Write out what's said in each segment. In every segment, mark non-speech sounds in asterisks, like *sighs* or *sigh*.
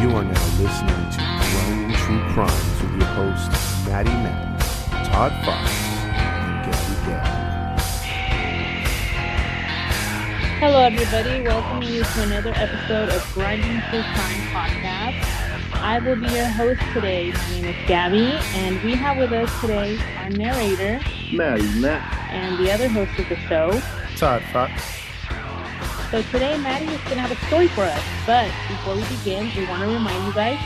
You are now listening to Grinding True Crimes with your hosts, Maddie Matt, Todd Fox, and Gabby Gab. Hello, everybody. Welcome you to another episode of Grinding True Crime Podcast. I will be your host today. My name is Gabby, and we have with us today our narrator Maddie Matt. and the other host of the show. Todd Fox. So today, Maddie is going to have a story for us. But before we begin, we want to remind you guys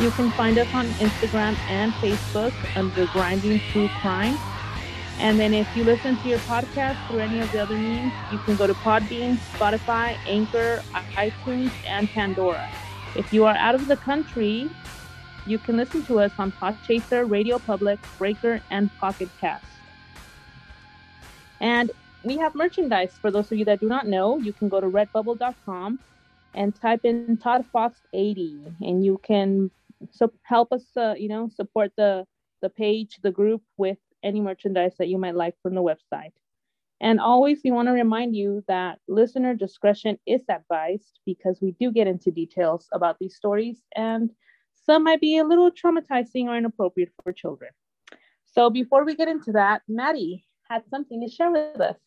you can find us on Instagram and Facebook under Grinding True Crime. And then if you listen to your podcast through any of the other means, you can go to Podbean, Spotify, Anchor, iTunes, and Pandora. If you are out of the country, you can listen to us on Podchaser, Radio Public, Breaker, and Pocket Cast. And we have merchandise for those of you that do not know. You can go to redbubble.com and type in Todd Fox 80, and you can so help us, uh, you know, support the the page, the group with any merchandise that you might like from the website. And always, we want to remind you that listener discretion is advised because we do get into details about these stories, and some might be a little traumatizing or inappropriate for children. So, before we get into that, Maddie had something to share with us.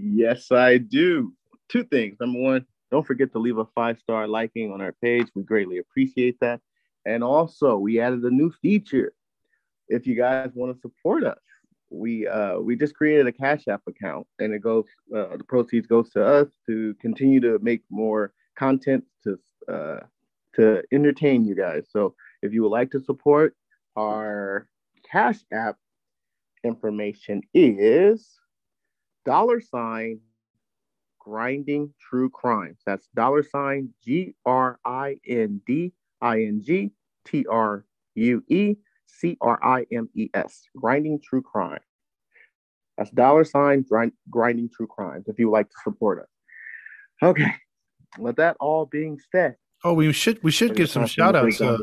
Yes, I do. Two things. Number one, don't forget to leave a five star liking on our page. We greatly appreciate that. And also, we added a new feature. If you guys want to support us, we uh, we just created a Cash App account, and it goes uh, the proceeds goes to us to continue to make more content to uh, to entertain you guys. So if you would like to support our Cash App information is dollar sign grinding true crimes. That's dollar sign G R I N D I N G T R U E C R I M E S. Grinding true crime. That's dollar sign grind, grinding true crimes if you would like to support us. Okay. With that all being said, Oh, we should we should give some shout outs. Uh.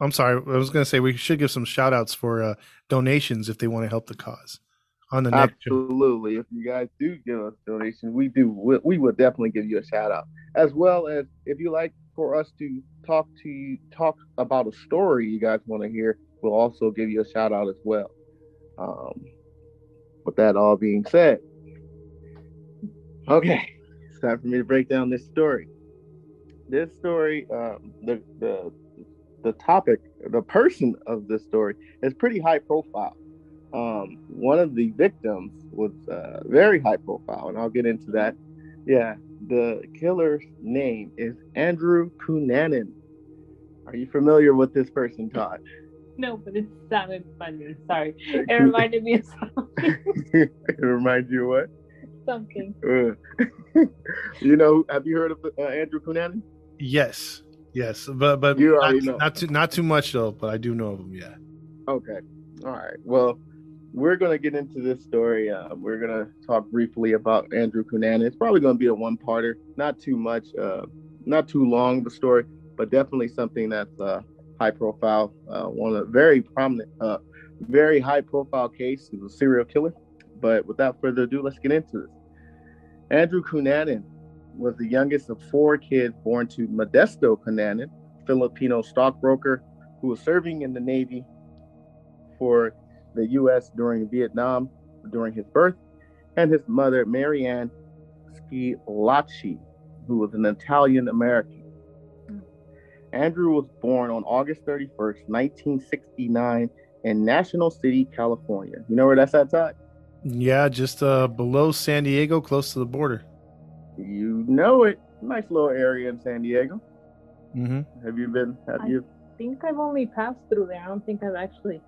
I'm sorry, I was going to say we should give some shout outs for uh, donations if they want to help the cause on the next. Absolutely. If you guys do give us donations, we do. We, we will definitely give you a shout out, as well as if you like for us to talk to you, talk about a story you guys want to hear, we'll also give you a shout out as well. Um, with that all being said, okay, it's time for me to break down this story. This story, um, the the the topic, the person of this story is pretty high profile um, one of the victims was uh, very high profile, and I'll get into that. Yeah, the killer's name is Andrew Cunanan. Are you familiar with this person, Todd? No, but it sounded funny. Sorry. *laughs* It reminded me of something. *laughs* it reminds you of what? something. Uh, *laughs* you know, have you heard of uh, Andrew Cunanan? Yes, yes, but but You not, know. not too not too much though. But I do know of him, Yeah. Okay. All right. Well, we're going to get into this story. Uh, we're going to talk briefly about Andrew Cunanan. It's probably going to be a one parter, not too much, uh, not too long a story, but definitely something that's uh, high profile. Uh, one of the very prominent, uh, very high profile case. He a serial killer. But without further ado, let's get into this. Andrew Cunanan was the youngest of four kids born to Modesto Cunanan, Filipino stockbroker who was serving in the Navy for the U.S. during Vietnam during his birth, and his mother, Marianne Schillaci, who was an Italian American. Andrew was born on August 31st, 1969, in National City, California. You know where that's at, Todd? Yeah, just uh, below San Diego, close to the border. You know it. Nice little area in San Diego. hmm Have you been? Have I- you? I think I've only passed through there. I don't think I've actually.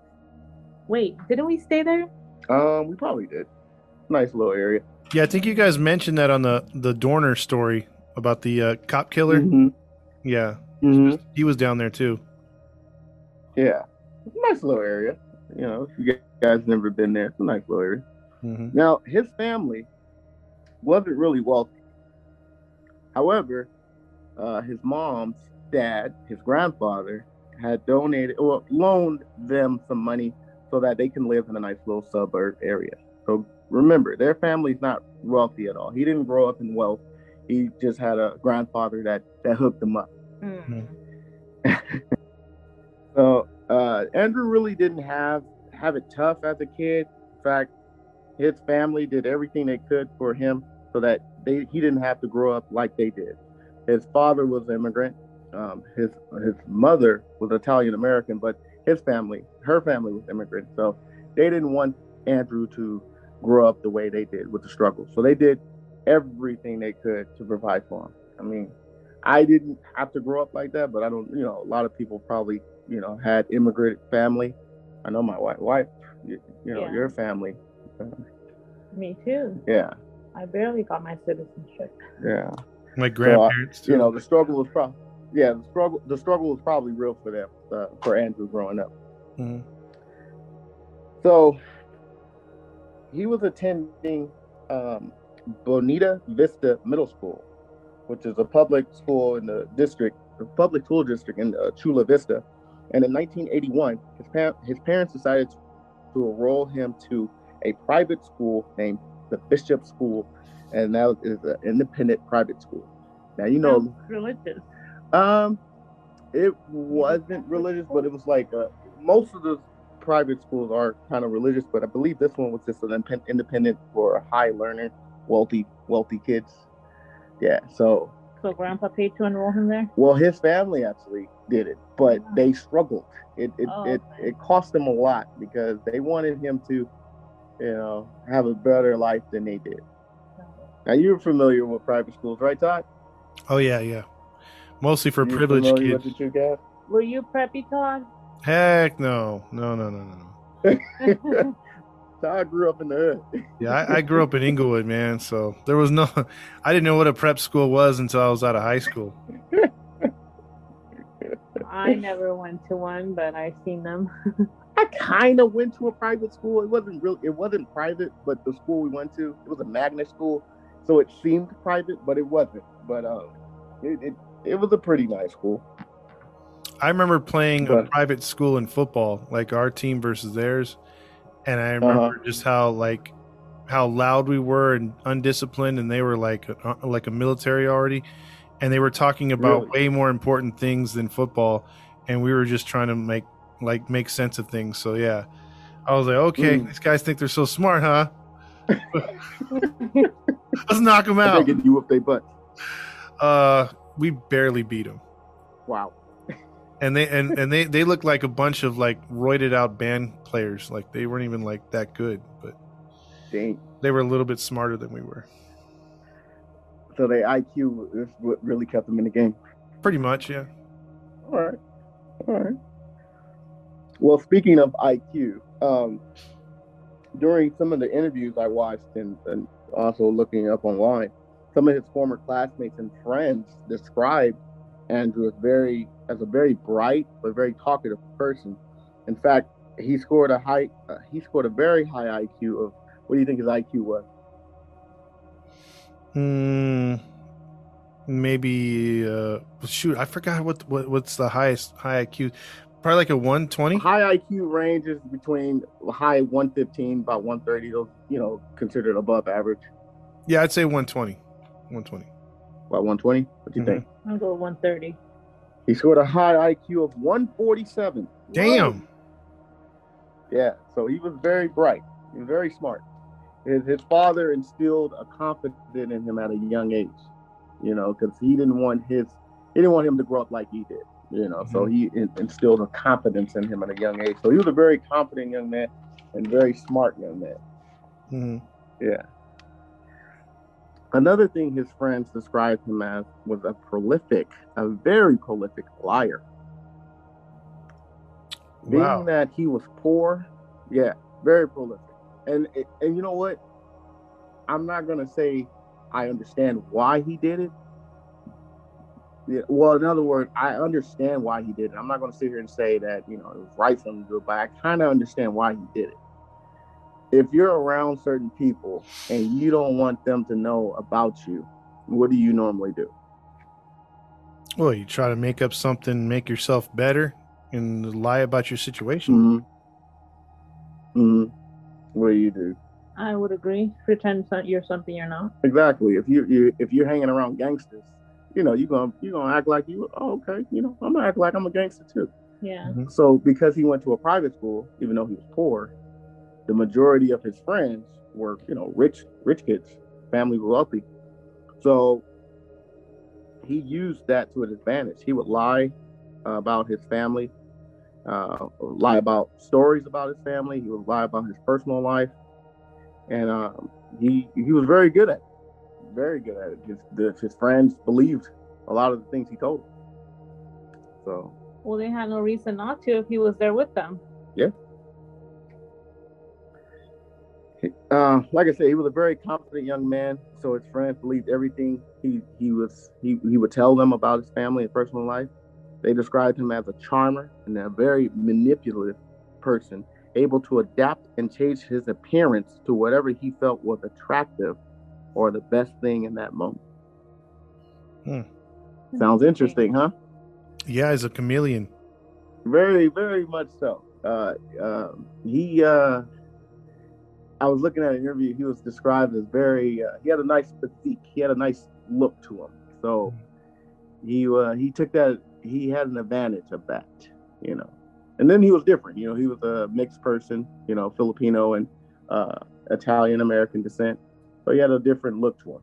Wait, didn't we stay there? Um, we probably did. Nice little area. Yeah, I think you guys mentioned that on the the Dorner story about the uh, cop killer. Mhm. Yeah, Mhm. He was down there too. Yeah, it's a nice little area. You know, if you guys never been there, it's a nice little area. hmm Now, his family wasn't really wealthy. However, uh, his mom's dad, his grandfather, had donated or loaned them some money so that they can live in a nice little suburb area. So remember, their family's not wealthy at all. He didn't grow up in wealth. He just had a grandfather that that hooked him up. Mm. *laughs* So uh, Andrew really didn't have have it tough as a kid. In fact, his family did everything they could for him so that they he didn't have to grow up like they did. His father was an immigrant. Um, his his mother was Italian American, but his family, her family was immigrant. So they didn't want Andrew to grow up the way they did with the struggle. So they did everything they could to provide for him. I mean, I didn't have to grow up like that, but I don't, you know, a lot of people probably, you know, had immigrant family. I know my wife, wife, you, you know, Yeah. your family. uh, Me too. Yeah, I barely got my citizenship. yeah. My grandparents too. You know, the struggle was probably, yeah, the struggle, the struggle was probably real for them, uh, for Andrew growing up. Mhm. So he was attending um, Bonita Vista Middle School, which is a public school in the district, a public school district in uh, Chula Vista. And in 1981, his, pa- his parents decided to enroll him to a private school named the Bishop School, and that is an independent private school. Now you know, religious. Um, it wasn't religious, but it was like uh, most of the private schools are kind of religious, but I believe this one was just an indep- independent for high learner, wealthy, wealthy kids. Yeah. So, So grandpa paid to enroll him there? well, his family actually did it, but they struggled. It it Oh, it, okay. it cost them a lot because they wanted him to, you know, have a better life than they did. Now you're familiar with private schools, right, Todd? Oh yeah, yeah. Mostly for You privileged kids. with the two guys? Were you preppy, Todd? Heck no, no, no, no, no, no. *laughs* Todd grew up in the hood. Yeah, I, I grew up in Inglewood, man. So there was no, *laughs* I didn't know what a prep school was until I was out of high school. I never went to one, but I've seen them. *laughs* I kind of went to a private school. It wasn't real. It wasn't private, but the school we went to, it was a magnet school, so it seemed private, but it wasn't. But um, it it, it was a pretty nice school. I remember playing a private school in football, like our team versus theirs, and I remember just how like how loud we were and undisciplined, and they were like uh, like a military already, and they were talking about Really? way more important things than football, and we were just trying to make like make sense of things. So yeah, I was like, okay, Mm. these guys think they're so smart, huh? *laughs* *laughs* Let's knock them out. think you up their butt. Uh, we barely beat them. Wow. and they and, *laughs* and they they looked like a bunch of like roided out band players like they weren't even like that good but Dang. they were a little bit smarter than we were So their IQ is what really kept them in the game. pretty much yeah All right. All right. Well, speaking of IQ, um, during some of the interviews I watched and, and also looking up online, some of his former classmates and friends described Andrew as very as a very bright but very talkative person. In fact, he scored a high uh, he scored a very high IQ of what do you think his IQ was? Hmm. maybe uh shoot i forgot what, what what's the highest high iq probably like a 120 High IQ ranges between high 115 about 130 those you know considered above average. yeah i'd say 120 120 About 120? What do you Mhm. think? I'll go 130. He scored a high IQ of 147. damn Yeah, so he was very bright. He was very smart. His, his father instilled a confidence in him at a young age, you know, because he didn't want his he didn't want him to grow up like he did, you know. So he in- instilled a confidence in him at a young age. So he was a very confident young man and very smart young man. Mhm. Yeah. Another thing his friends described him as was a prolific, a very prolific liar. Being that he was poor, yeah, very prolific. And and you know what? I'm not gonna say I understand why he did it. Yeah, well, in other words, I understand why he did it. I'm not going to sit here and say that you know it was right for him to do it, but I kind of understand why he did it. If you're around certain people and you don't want them to know about you, what do you normally do? Well, you try to make up something, make yourself better, and lie about your situation. Mm-hmm. Mm-hmm. What do you do? I would agree. Pretend so- you're something you're not. Exactly. If you, you if you're hanging around gangsters, you know you're gonna you're gonna act like you. Oh, okay. You know I'm gonna act like I'm a gangster too. Yeah. So because he went to a private school, even though he was poor, the majority of his friends were you know rich rich kids, family wealthy. So he used that to his advantage. He would lie uh, about his family, uh, lie about stories about his family. He would lie about his personal life, and um, he he was very good at it. Very good at it. His the, his friends believed a lot of the things he told them. So Well, they had no reason not to if he was there with them. Uh, like I said, he was a very confident young man. So his friends believed everything he he was he, he would tell them about his family and personal life. They described him as a charmer and a very manipulative person, able to adapt and change his appearance to whatever he felt was attractive or the best thing in that moment. Hmm. Sounds interesting, huh? Yeah, as a chameleon. Very, very much so. Uh, um, he, uh, I was looking at an interview. He was described as very. Uh, he had a nice physique. He had a nice look to him. So he uh, he took that. He had an advantage of that, you know. And then he was different. You know, he was a mixed person. You know, Filipino and uh, Italian American descent. So he had a different look to him.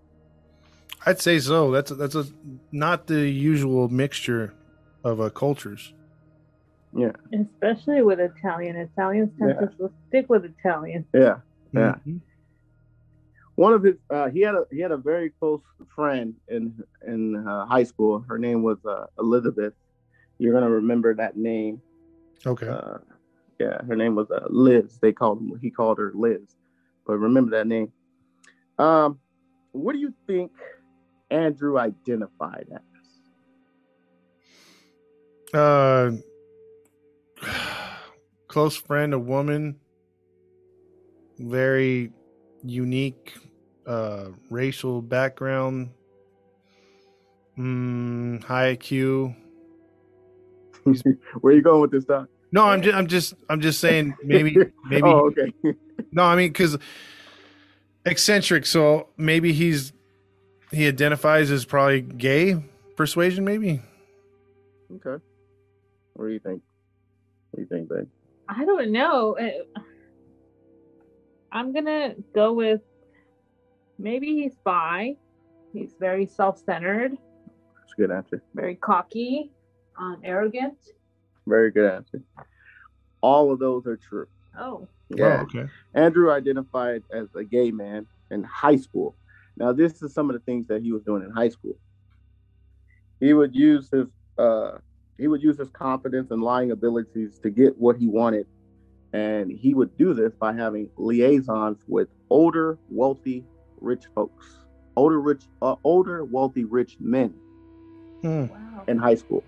I'd say so. That's that's a not the usual mixture of uh, cultures. Yeah, Especially with Italian. Italians tend Yeah. to stick with Italian. yeah. Yeah. Mhm. one of his uh, he had a he had a very close friend in in uh, high school. Her name was uh, Elizabeth. You're gonna remember that name. Okay. Uh, yeah, her name was uh, Liz. They called him. He called her Liz, but remember that name. Um, what do you think Andrew identified as? Uh, *sighs* close friend, a woman, very unique uh, racial background, mm, high IQ. *laughs* Where are you going with this, Doc? No, I'm just, I'm just, I'm just saying maybe, *laughs* maybe. oh, okay. No, I mean because eccentric. So maybe he's he identifies as probably gay persuasion. Maybe. okay. What do you think? What do you think, babe? I don't know. Uh, I'm gonna go with maybe he's bi. He's very self-centered, That's a good answer. very cocky, um, arrogant. Very good answer. All of those are true. Oh, Oh, okay. Andrew identified as a gay man in high school. Now, this is some of the things that he was doing in high school. He would use his uh, he would use his confidence and lying abilities to get what he wanted, and he would do this by having liaisons with older, wealthy, rich folks, older, rich, uh, older, wealthy, rich men wow. in high school.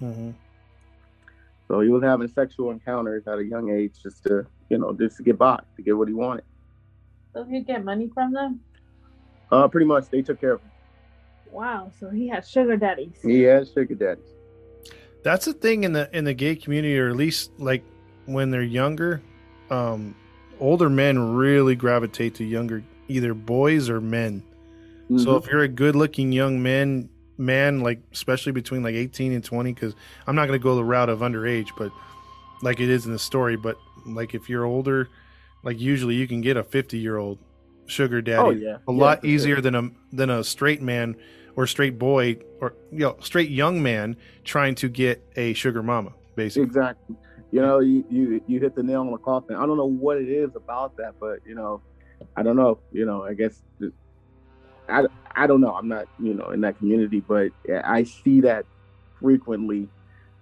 Mhm. So he was having sexual encounters at a young age just to, you know, just to get by, to get what he wanted. So he get money from them? Uh, pretty much, they took care of him. Wow. So he has sugar daddies. He had sugar daddies. That's a thing in the in the gay community, or at least like when they're younger. Um, older men really gravitate to younger either boys or men. So Mhm. if you're a good-looking young man, man, like especially between like 18 and 20, because I'm not going to go the route of underage, but like it is in the story. But like if you're older, like usually you can get a 50 year old sugar daddy oh yeah, a Yeah, lot for sure. easier than a than a straight man or straight boy or you know straight young man trying to get a sugar mama basically. Exactly. You know, you, you you hit the nail on the coffin. I don't know what it is about that, but you know, I don't know. You know, I guess I, I don't know. I'm not you know in that community, but I see that frequently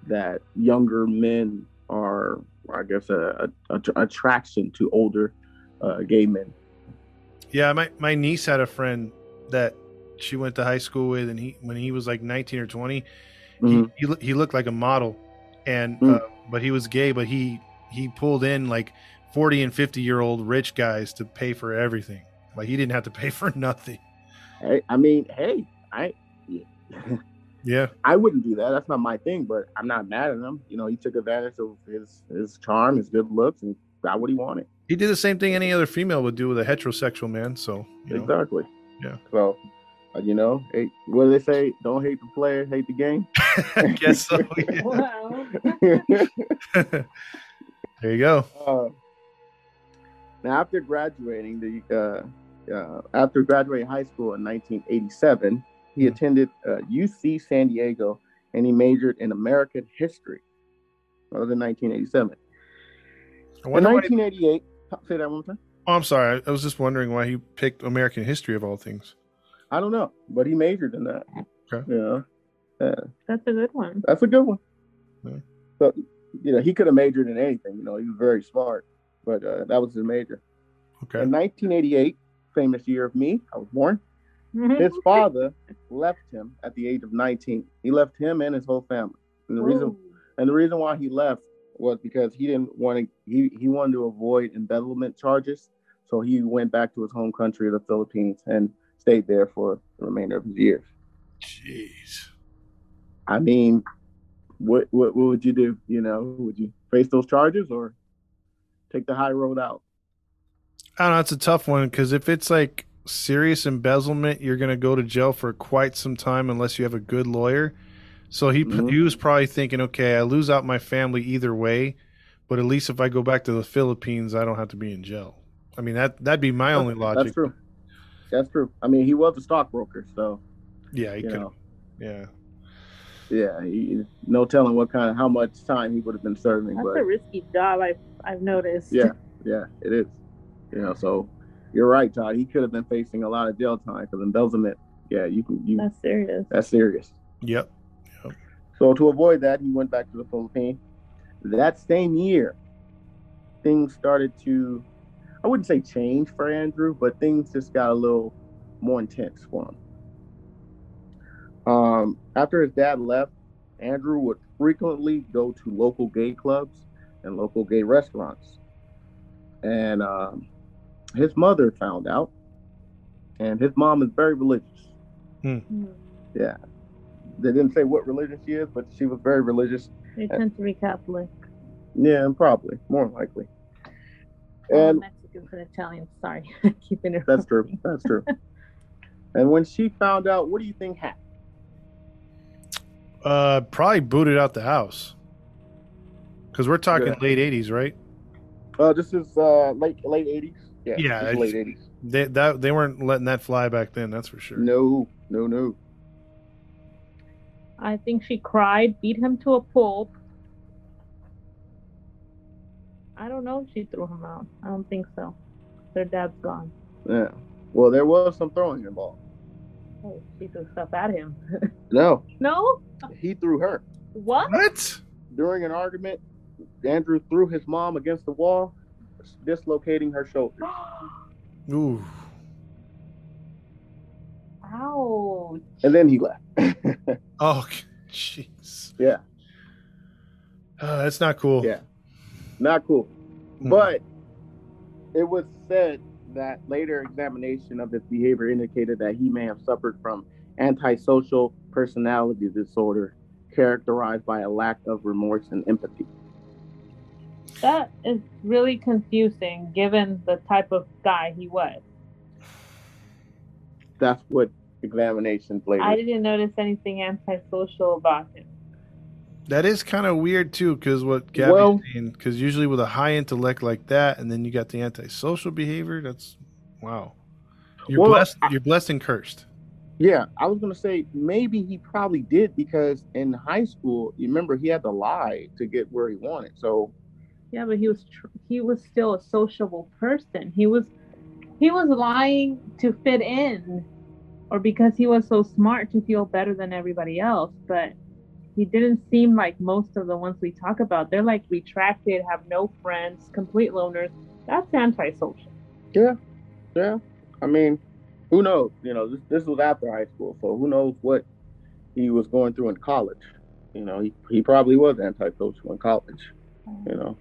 that younger men are, I guess, a, a, a attraction to older uh, gay men. Yeah, my my niece had a friend that she went to high school with, and he when he was like 19 or 20, Mhm. he, he he looked like a model, and Mm. uh, but he was gay, but he he pulled in like 40 and 50 year old rich guys to pay for everything. Like he didn't have to pay *laughs* for nothing. Hey, I mean, hey, I Yeah, I wouldn't do that. That's not my thing. But I'm not mad at him. You know, he took advantage of his his charm, his good looks, and got what he wanted. he did the same thing any other female would do with a heterosexual man. So you know, Exactly. Yeah. So, you know, hey, what do they say? Don't hate the player, hate the game. *laughs* I guess so. *laughs* yeah. Wow. *laughs* there you go. Uh, now, after graduating the uh, uh, after graduating high school in 1987, he Mhm. attended uh, UC San Diego and he majored in American history. That was in 1987. In wonder why- 1988, say that one more time. oh, I'm sorry. I was just wondering why he picked American history of all things. I don't know, but he majored in that. Okay. Yeah, yeah, That's a good one. that's a good one. Yeah. So, you know, he could have majored in anything. You know, he was very smart, but uh, that was his major. Okay. In 1988, famous year of me, I was born. His father left him at the age of 19. He left him and his whole family. And the reason and the reason why he left was because he didn't want to he, he wanted to avoid embezzlement charges. So he went back to his home country, the Philippines, and stayed there for the remainder of his years. Jeez. I mean, what what, what would you do? You know, would you face those charges or take the high road out? I don't know. It's a tough one because if it's like serious embezzlement, you're going to go to jail for quite some time unless you have a good lawyer. So he Mhm. he was probably thinking, okay, I lose out my family either way, but at least if I go back to the Philippines, I don't have to be in jail. I mean that that'd be my only logic. That's true. That's true. I mean, he was a stockbroker, so Yeah, he you could. know, Yeah, yeah, he, no telling what kind of how much time he would have been serving, That's but a risky job. I've I've noticed. yeah, yeah, it is. You know, so you're right, Todd. He could have been facing a lot of jail time because embezzlement. Yeah, you can. You That's serious. that's serious. yep. So to avoid that, he went back to the Philippines. That same year, things started to, I wouldn't say change for Andrew, but things just got a little more intense for him. Um, after his dad left, Andrew would frequently go to local gay clubs and local gay restaurants. And um, his mother found out, and his mom is very religious. Hmm. Yeah. They didn't say what religion she is, but she was very religious. They tend to be Catholic. Yeah, probably, more likely. Oh, And Mexicans and Italians. Sorry, *laughs* keeping it. that's true. That's true. *laughs* And when she found out, what do you think happened? Uh, probably booted out the house because we're talking Yeah. late '80s, right? Uh, this is uh, late late eighties. Yeah, Yeah, this is late eighties. They that they weren't letting that fly back then. That's for sure. No, no, no. I think she cried, beat him to a pulp. I don't know if she threw him out. I don't think so. Their dad's gone. Yeah. Well, there was some throwing involved. Oh, she threw stuff at him. *laughs* No, no? he threw her What? What? during an argument. Andrew threw his mom against the wall, dislocating her shoulder. *gasps* Ooh. Ouch. And then he left. *laughs* Oh, jeez. Yeah. Uh, that's not cool. Yeah. Not cool. Mm. But it was said that later examination of his behavior indicated that he may have suffered from antisocial personality disorder characterized by a lack of remorse and empathy. That is really confusing given the type of guy he was. That's what examinations later. I didn't notice anything antisocial about him. That is kind of weird too, because what Gabby's Well- saying, because usually with a high intellect like that, and then you got the antisocial behavior. That's wow. You're Well, blessed. I- you're blessed and cursed. Yeah, I was gonna say maybe he probably did because in high school, you remember he had to lie to get where he wanted. So Yeah, but he was tr- he was still a sociable person. He was he was lying to fit in, or because he was so smart to feel better than everybody else. But he didn't seem like most of the ones we talk about. They're like retracted, have no friends, complete loners. That's antisocial. yeah, yeah. I mean, who knows? You know, this this was after high school, so who knows what he was going through in college. You know, he, he probably was antisocial in college. You know,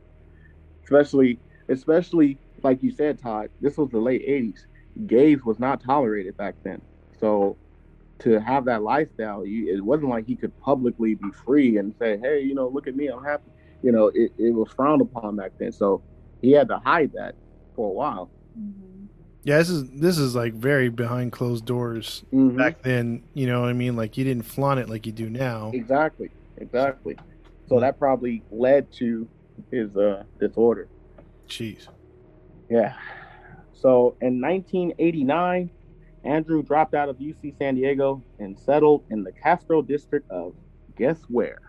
especially especially like you said, Todd. This was the late '80s. Gays was not tolerated back then, so to have that lifestyle, it wasn't like he could publicly be free and say, "Hey, you know, look at me, I'm happy." You know, it, it was frowned upon back then, so he had to hide that for a while. Mm-hmm. Yeah, this is this is like very behind closed doors Mhm. back then. You know what I mean? Like you didn't flaunt it like you do now. Exactly, exactly. So that probably led to his uh, disorder. Jeez. Yeah. So in 1989, Andrew dropped out of UC San Diego and settled in the Castro district of guess where?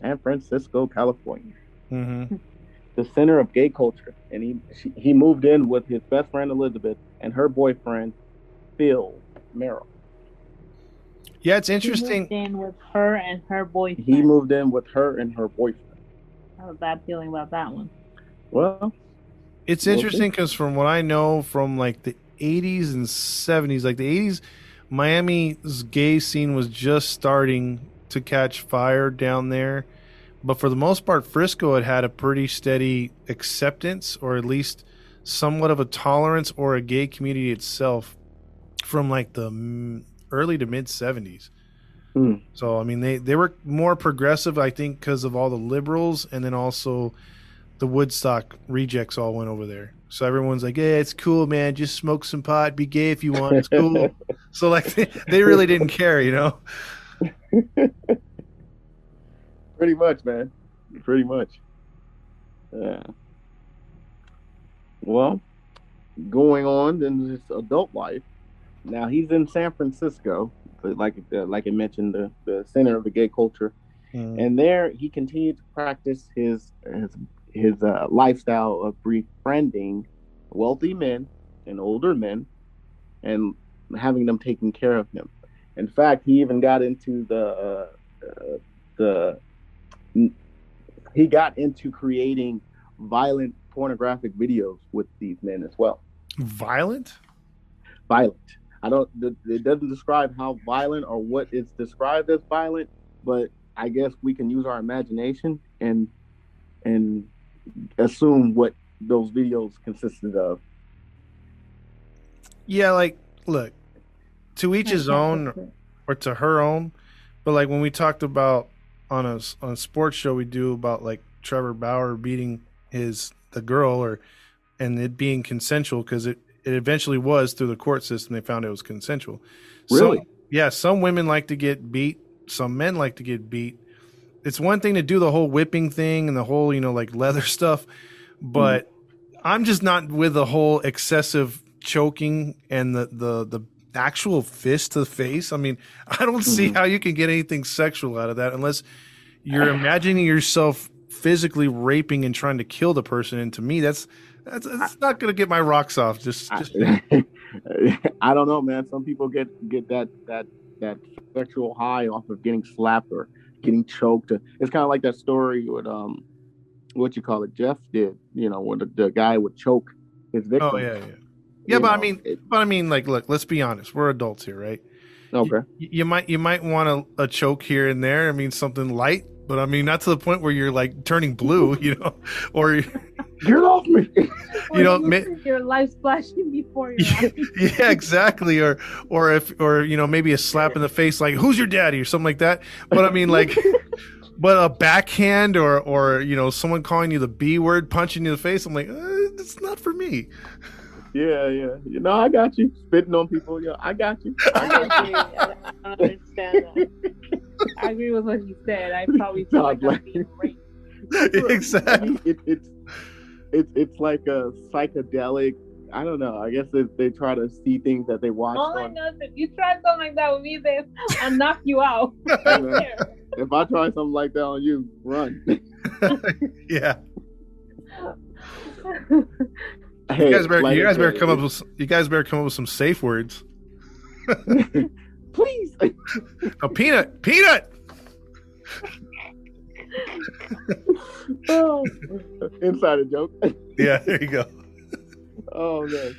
San Francisco, California, hmm the center of gay culture. And he she, he moved in with his best friend Elizabeth and her boyfriend Phil Merrill. Yeah, it's He interesting. moved in with her and her boyfriend. He moved in with her and her boyfriend. I have a bad feeling about that one. Well, It's interesting because from what I know from like the 80s and 70s, like the 80s, Miami's gay scene was just starting to catch fire down there. But for the most part, Frisco had had a pretty steady acceptance or at least somewhat of a tolerance or a gay community itself from like the mm, early to mid 70s. Hmm. So, I mean, they, they were more progressive, I think, because of all the liberals and then also the Woodstock rejects all went over there. So everyone's like, "Yeah, it's cool, man. Just smoke some pot, be gay if you want. It's cool." *laughs* so like, they, they really didn't care, you know. Pretty much, man. Pretty much. Yeah. Well, going on in his adult life, now he's in San Francisco, like uh, like I mentioned, the, the center of the gay culture, and there he continued to practice his his his uh, lifestyle of befriending wealthy men and older men, and having them taking care of him. In fact, he even got into the uh, uh, the he got into creating violent pornographic videos with these men as well. Violent? Violent. I don't. It doesn't describe how violent or what is described as violent, but I guess we can use our imagination and and assume what those videos consisted of. Yeah, like look, to each his own or to her own. But like when we talked about on a on a sports show we do about like Trevor Bauer beating his the girl or and it being consensual because it it eventually was through the court system they found it was consensual. Really? Some, yeah, some women like to get beat, some men like to get beat. It's one thing to do the whole whipping thing and the whole, you know, like leather *laughs* stuff, but I'm just not with the whole excessive choking and the the the actual fist to the face. I mean, *laughs* I don't see mm-hmm. how you can get anything sexual out of that unless you're imagining yourself physically raping and trying to kill the person. And to me, that's that's, that's not going to get my rocks off. Just, just *laughs* I don't know, man. Some people get get that that that sexual high off of getting slapped or getting choked. It's kind of like that story with um, what you call it, Jeff did. You know, when the, the guy would choke his victim. oh yeah, yeah, yeah. But I mean, but I mean, like, look, let's be honest. We're adults here, right? okay. You, you might you might want a, a choke here and there. I mean, something light, but I mean, not to the point where you're like turning blue, you know, *laughs* or Get off me! *laughs* you know, ma- your life flashing before your eyes. *laughs* yeah, exactly. Or or if or you know maybe a slap in the face like who's your daddy or something like that. But I mean like but a backhand or or you know someone calling you the B word punching you in the face. I'm like uh, it's not for me. yeah, yeah. You know, I got you. Spitting on people. Yeah, I got you. I got I agree. I don't understand that. I agree with what you said. I *laughs* probably feel like I'm being raped. *laughs* exactly. you. *laughs* It, it's it's it's like a psychedelic. I don't know. I guess they, they try to see things that they watch. All I know is if you try something like that with me, babe, I'll knock you out. If I try something like that on you, run. yeah. Hey, You guys better like you guys better come up with you guys better come up with some safe words. Please. A peanut, peanut. *laughs* oh, a joke. Yeah, there you go. *laughs* Oh man.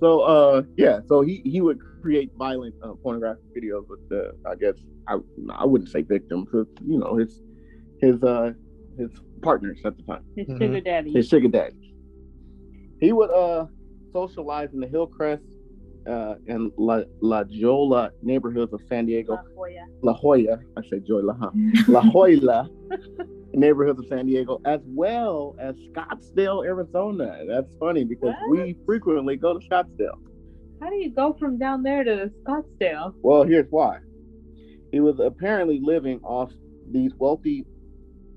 So uh, yeah, so he he would create violent uh, pornographic videos with the I guess I I wouldn't say victims, but you know his his uh his partners at the time, His sugar daddy. his sugar daddy. He would uh socialize in the Hillcrest uh and La La Jolla neighborhoods of San Diego, La Jolla. La Jolla. I say Jolla, huh? La Jolla *laughs* neighborhoods of San Diego, as well as Scottsdale, Arizona. That's funny because we frequently go to Scottsdale. How do you go from down there to Scottsdale? Well, here's why. He was apparently living off these wealthy,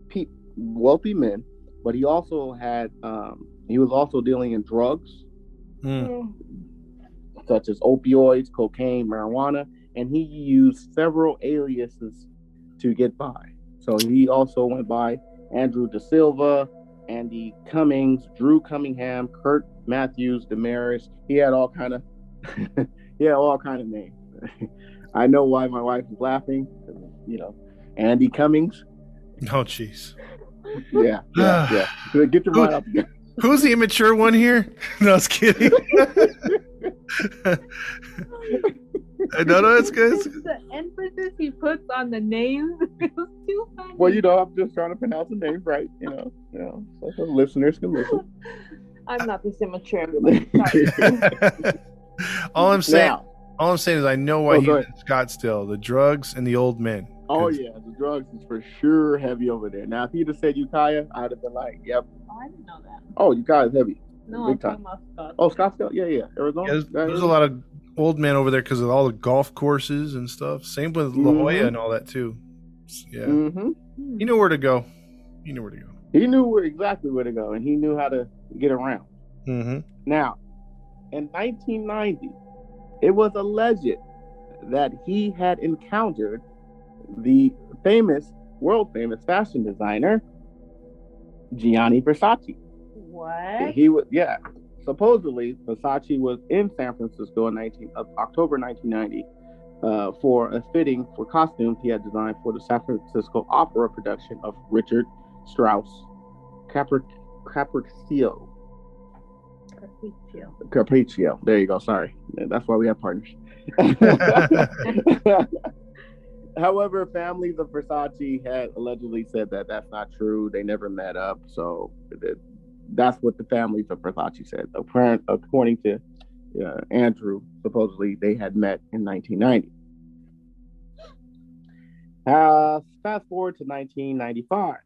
pe- wealthy men, but he also had um, he was also dealing in drugs Mm. Such as opioids, cocaine, marijuana, and he used several aliases to get by. So he also went by Andrew De Silva, Andy Cummings, Drew Cunningham, Kurt Matthews, Damaris. He had all kind of *laughs* he had all kind of names. *laughs* I know why my wife is laughing. You know, Andy Cummings. Oh, jeez. Yeah, yeah, *sighs* yeah. Get your mind up. Who's the immature one here? *laughs* No, I was kidding. *laughs* no, no, it's good. It's good. The emphasis he puts on the names *laughs* is too funny. Well, you know, I'm just trying to pronounce the name right. You know, you know, so the listeners can listen. *laughs* I'm not this immature. everybody. Sorry. all I'm saying, Now, all I'm saying is, I know why Oh, he go was in Scottsdale. The drugs and the old men. Oh yeah, the drugs is for sure heavy over there. Now, if he'd have said Ukiah, I'd have been like, "Yep." Oh, I didn't know that. Oh, Ukiah is heavy. No, Big I'm time. talking about Scott. Oh, Scottsdale, yeah, yeah, Arizona. There's, Yeah, there's yeah. a lot of old men over there because of all the golf courses and stuff. Same with La Jolla Mhm. and all that too. Yeah, Mhm. you know where to go. You knew where to go. He knew where exactly where to go, and he knew how to get around. Mm-hmm. Now, in 1990, it was alleged that he had encountered the famous, world famous fashion designer Gianni Versace. What? He was, yeah. Supposedly, Versace was in San Francisco in 19 of October 1990 uh, for a fitting for costumes he had designed for the San Francisco Opera production of Richard Strauss Capri- Capriccio. Capriccio. Capriccio. There you go. Sorry, that's why we have partners. *laughs* However, families of Versace had allegedly said that that's not true. They never met up. So that- that's what the families of Versace said. According to uh, Andrew, supposedly they had met in 1990. Uh, fast forward to 1995.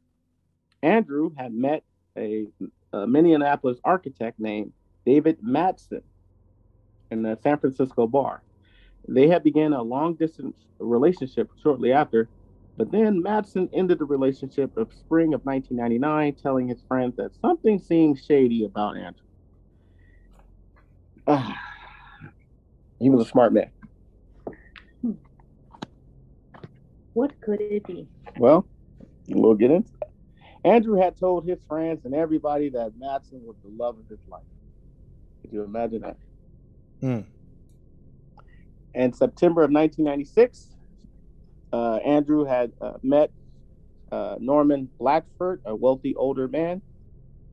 Andrew had met a, a Minneapolis architect named David Madson in the San Francisco bar. They had began a long distance relationship shortly after, but then Madson ended the relationship of spring of 1999, telling his friends that something seemed shady about Andrew. Ah, he was a smart man. What could it be? Well, we'll get into that. Andrew had told his friends and everybody that Madson was the love of his life. Could you imagine that? Hmm. In September of 1996, uh, Andrew had uh, met uh, Norman Blachford, a wealthy older man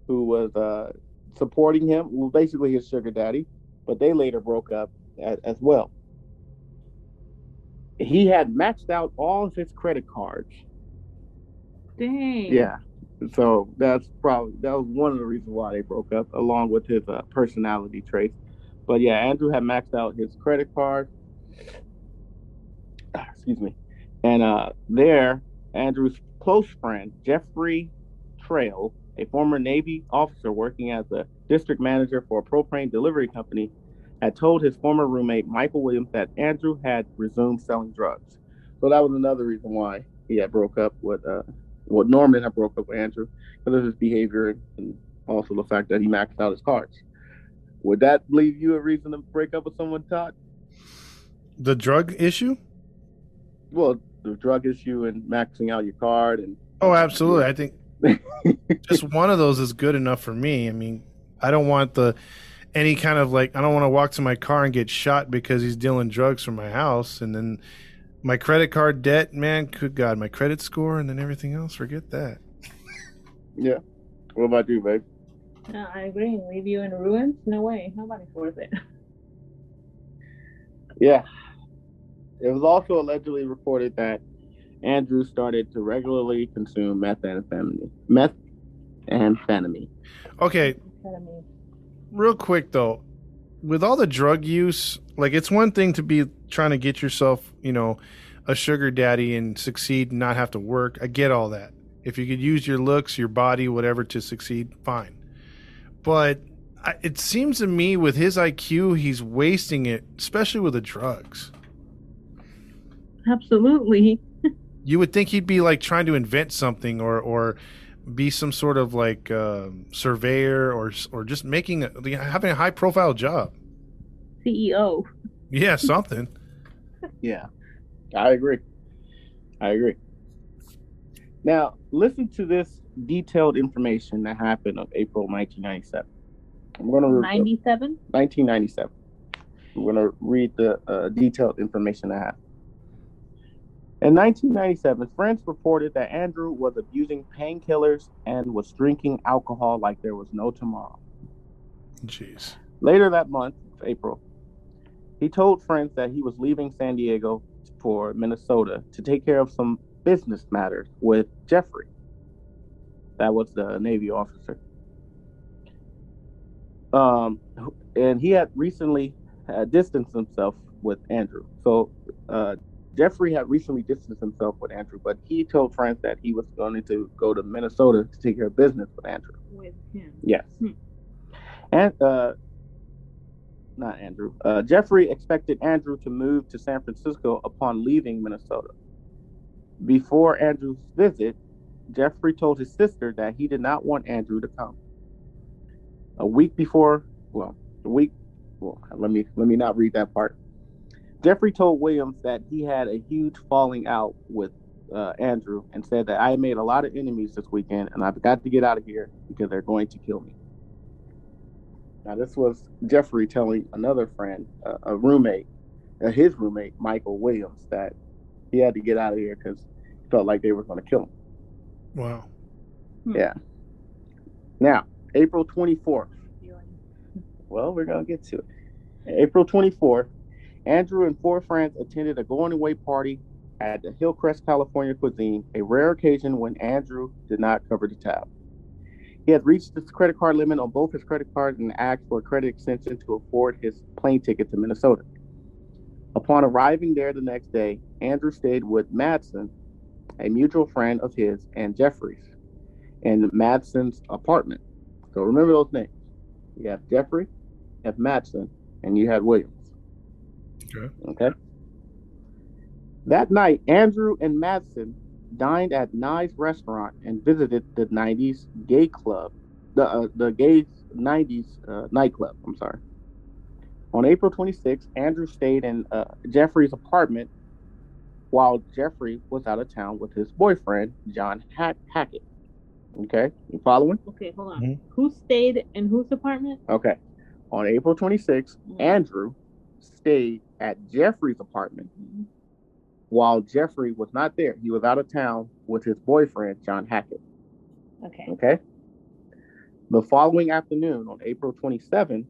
who was uh, supporting him, well, basically his sugar daddy, but they later broke up as, as well. He had maxed out all of his credit cards Dang. yeah. So that's probably that was one of the reasons why they broke up, along with his uh, personality traits. But yeah, Andrew had maxed out his credit card. Ah, Excuse me. And uh, there, Andrew's close friend Jeffrey Trail, a former Navy officer working as a district manager for a propane delivery company, had told his former roommate Michael Williams that Andrew had resumed selling drugs. So that was another reason why he had broke up with uh, well, Norman had broke up with Andrew because of his behavior and also the fact that he maxed out his cards. Would that leave you a reason to break up with someone, Todd? The drug issue? Well, the drug issue and maxing out your card and Oh, absolutely. I think *laughs* just one of those is good enough for me. I mean, I don't want the any kind of like I don't want to walk to my car and get shot because he's dealing drugs from my house and then my credit card debt, man, good God, my credit score and then everything else, forget that. yeah. What about you, babe? No, I agree. Leave you in ruins? No way. Nobody's worth it. Yeah. It was also allegedly reported that Andrew started to regularly consume methamphetamine. Methamphetamine. Okay. Real quick though, with all the drug use, like it's one thing to be trying to get yourself, you know, a sugar daddy and succeed and not have to work. I get all that. If you could use your looks, your body, whatever to succeed, fine. But I, it seems to me with his IQ, he's wasting it, especially with the drugs. Absolutely. you would think he'd be like trying to invent something or or be some sort of like uh, surveyor or or just making a, having a high profile job. CEO. Yeah, something. *laughs* yeah, I agree. I agree. Now, listen to this detailed information that happened of April 1997. I'm going to 97. 1997. I'm going to read the uh, detailed information that happened. In 1997, friends reported that Andrew was abusing painkillers and was drinking alcohol like there was no tomorrow. Jeez. Later that month, April, he told friends that he was leaving San Diego for Minnesota to take care of some business matters with Jeffrey. That was the Navy officer. Um, and he had recently uh, distanced himself with Andrew. So uh, Jeffrey had recently distanced himself with Andrew, but he told friends that he was going to go to Minnesota to take care of business with Andrew. With him. Yes. Hmm. And uh, not Andrew. Uh, Jeffrey expected Andrew to move to San Francisco upon leaving Minnesota. Before Andrew's visit, Jeffrey told his sister that he did not want Andrew to come. A week before, well, a week. Well, let me let me not read that part. Jeffrey told Williams that he had a huge falling out with uh, Andrew and said that I made a lot of enemies this weekend and I've got to get out of here because they're going to kill me. Now, this was Jeffrey telling another friend, uh, a roommate, uh, his roommate, Michael Williams, that he had to get out of here because he felt like they were going to kill him. Wow. Hmm. Yeah. Now, April 24th. Well, we're going to get to it. April 24th, Andrew and four friends attended a going away party at the Hillcrest, California Cuisine, a rare occasion when Andrew did not cover the tab. He had reached his credit card limit on both his credit cards and asked for a credit extension to afford his plane ticket to Minnesota. Upon arriving there the next day, Andrew stayed with Madson, a mutual friend of his, and Jeffries in Madson's apartment. So remember those names. You have Jeffrey, you have Madson, and you had Williams. Okay. Okay. That night, Andrew and Madson dined at Nye's restaurant and visited the 90s gay club, the uh, the gay 90s uh, nightclub. I'm sorry. On April 26, Andrew stayed in uh, Jeffrey's apartment while Jeffrey was out of town with his boyfriend, John Hack- Hackett. Okay, you following? Okay, hold on. Mm-hmm. Who stayed in whose apartment? Okay. On April 26, mm-hmm. Andrew stayed at Jeffrey's apartment while Jeffrey was not there. He was out of town with his boyfriend, John Hackett. Okay. Okay. The following afternoon, on April 27,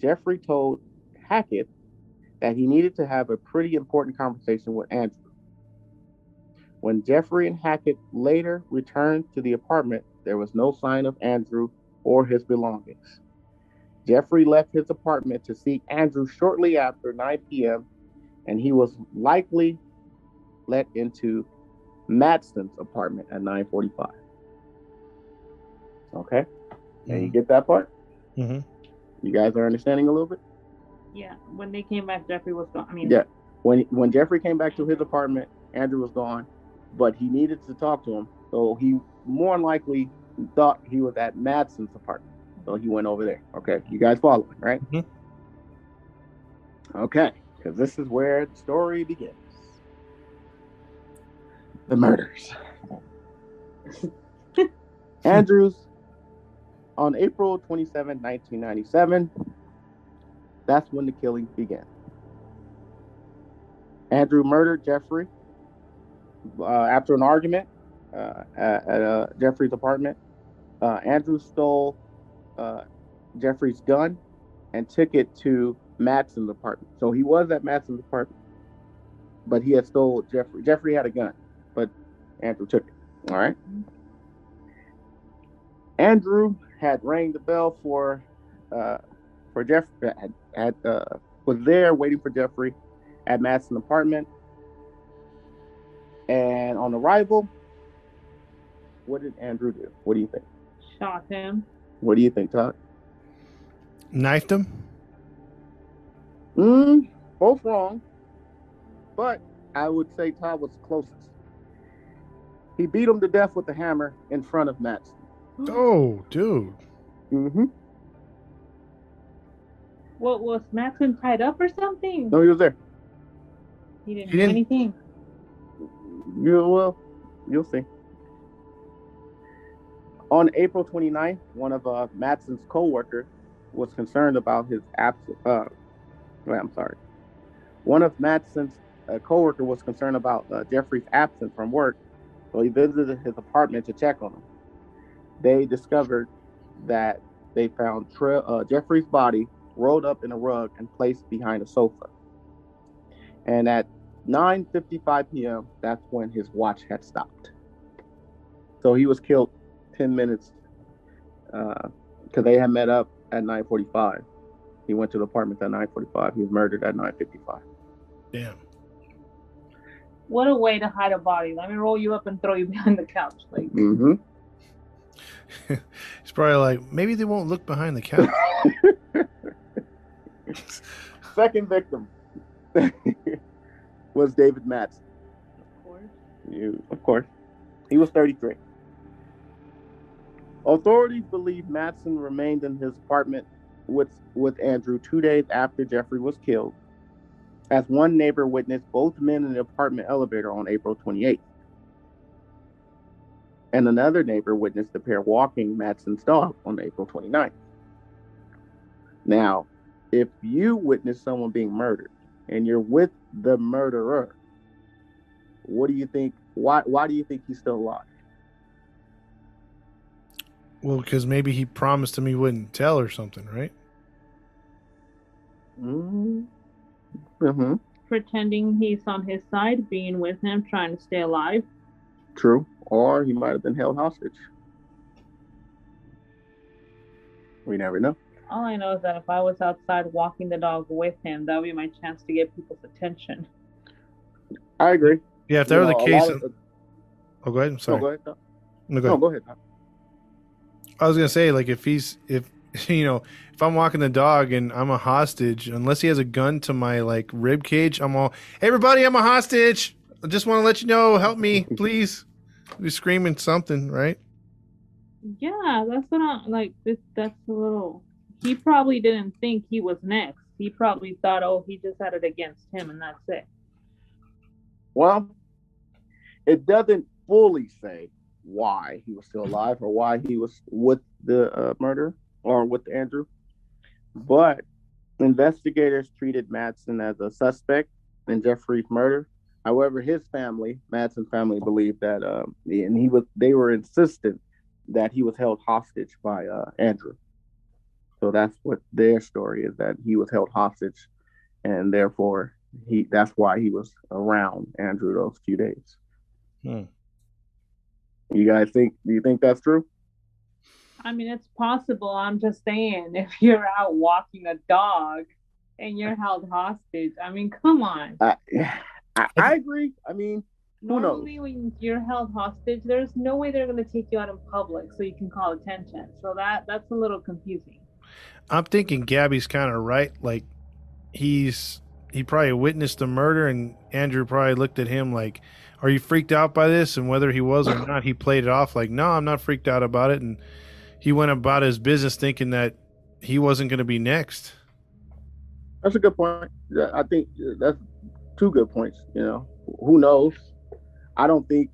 Jeffrey told Hackett that he needed to have a pretty important conversation with Andrew. When Jeffrey and Hackett later returned to the apartment, there was no sign of Andrew or his belongings. Jeffrey left his apartment to seek Andrew shortly after 9 p.m., and he was likely let into Madson's apartment at 9:45. Okay, mm-hmm. and you get that part. Mm-hmm. You guys are understanding a little bit. Yeah, when they came back, Jeffrey was gone. I mean, yeah, when when Jeffrey came back to his apartment, Andrew was gone, but he needed to talk to him, so he more likely thought he was at Madson's apartment. So he went over there. Okay, you guys following, right? Mm-hmm. Okay, because this is where the story begins. The murders. *laughs* Andrews, on April 27, 1997, that's when the killing began. Andrew murdered Jeffrey uh, after an argument uh, at, at uh, Jeffrey's apartment. Uh, Andrew stole uh, Jeffrey's gun and took it to Madson's apartment. So he was at Madson's apartment, but he had stole Jeffrey. Jeffrey had a gun, but Andrew took it. All right. Andrew had rang the bell for uh, for Jeff had, had uh, was there waiting for Jeffrey at Madson's apartment. And on arrival, what did Andrew do? What do you think? Shot him. What do you think, Todd? Knifed him. Mm, both wrong, but I would say Todd was closest. He beat him to death with a hammer in front of Madson. Oh, dude. Mm-hmm. What was Madson tied up or something? No, he was there. He didn't He do didn't- anything. You well, you'll see. On April 29th, one of uh, Madson's co-workers was concerned about his absence. Uh, I'm sorry. One of Madson's uh, co-worker was concerned about uh, Jeffrey's absence from work, so he visited his apartment to check on him. They discovered that they found Tre- uh, Jeffrey's body rolled up in a rug and placed behind a sofa. And at 9:55 p.m. That's when his watch had stopped. So he was killed 10 minutes because they had met up at 9:45. He went to the apartment at 9:45. He was murdered at 9:55. Damn. What a way to hide a body. Let me roll you up and throw you *laughs* behind the couch. Like Mm-hmm. *laughs* He's probably like, maybe they won't look behind the couch. *laughs* Second victim was David Madson. of course. You, of course. He was 33. Authorities believe Madson remained in his apartment with, with Andrew two days after Jeffrey was killed, as one neighbor witnessed both men in the apartment elevator on April 28th. And another neighbor witnessed the pair walking Madson's dog on April 29th. Now, if you witness someone being murdered and you're with the murderer, what do you think? Why why do you think he's still alive? Well, because maybe he promised him he wouldn't tell or something, right? Mm-hmm. Mm-hmm. Pretending he's on his side, being with him, trying to stay alive. True. Or he might have been held hostage. We never know. All I know is that if I was outside walking the dog with him, that would be my chance to get people's attention. I agree. Yeah, if that You were know, the a case. lot of- oh, go ahead. I'm no, sorry. go ahead. No, go No, go ahead. Tom. I was gonna say, like, if he's if *laughs* you know, if I'm walking the dog and I'm a hostage, unless he has a gun to my like rib cage, I'm all, hey, everybody, I'm a hostage. I just want to let you know, help me, *laughs* please. Be screaming something, right? Yeah, that's what I'm like. This that's a little. He probably didn't think he was next. He probably thought, oh, he just had it against him, and that's it. Well, it doesn't fully say why he was still alive or why he was with the uh, murder or with Andrew, but investigators treated Madson as a suspect in Jeffrey's murder. However, his family, Madson's family, believed that, um, and he was, they were insistent that he was held hostage by uh, Andrew. So that's what their story is that he was held hostage, and therefore he that's why he was around Andrew those few days. Hmm. You guys think? Do you think that's true? I mean, it's possible. I'm just saying, *laughs* if you're out walking a dog and you're held hostage, I mean, come on. I, I, I agree. I mean, Who knows? Normally, when you're held hostage, there's no way they're going to take you out in public so you can call attention. So that that's a little confusing. I'm thinking Gabby's kind of right. Like, he's he probably witnessed the murder, and Andrew probably looked at him like, "Are you freaked out by this?" And whether he was or *laughs* not, he played it off like, "No, I'm not freaked out about it." And he went about his business thinking that he wasn't going to be next. that's a good point. I think that's two good points. You know, who knows? I don't think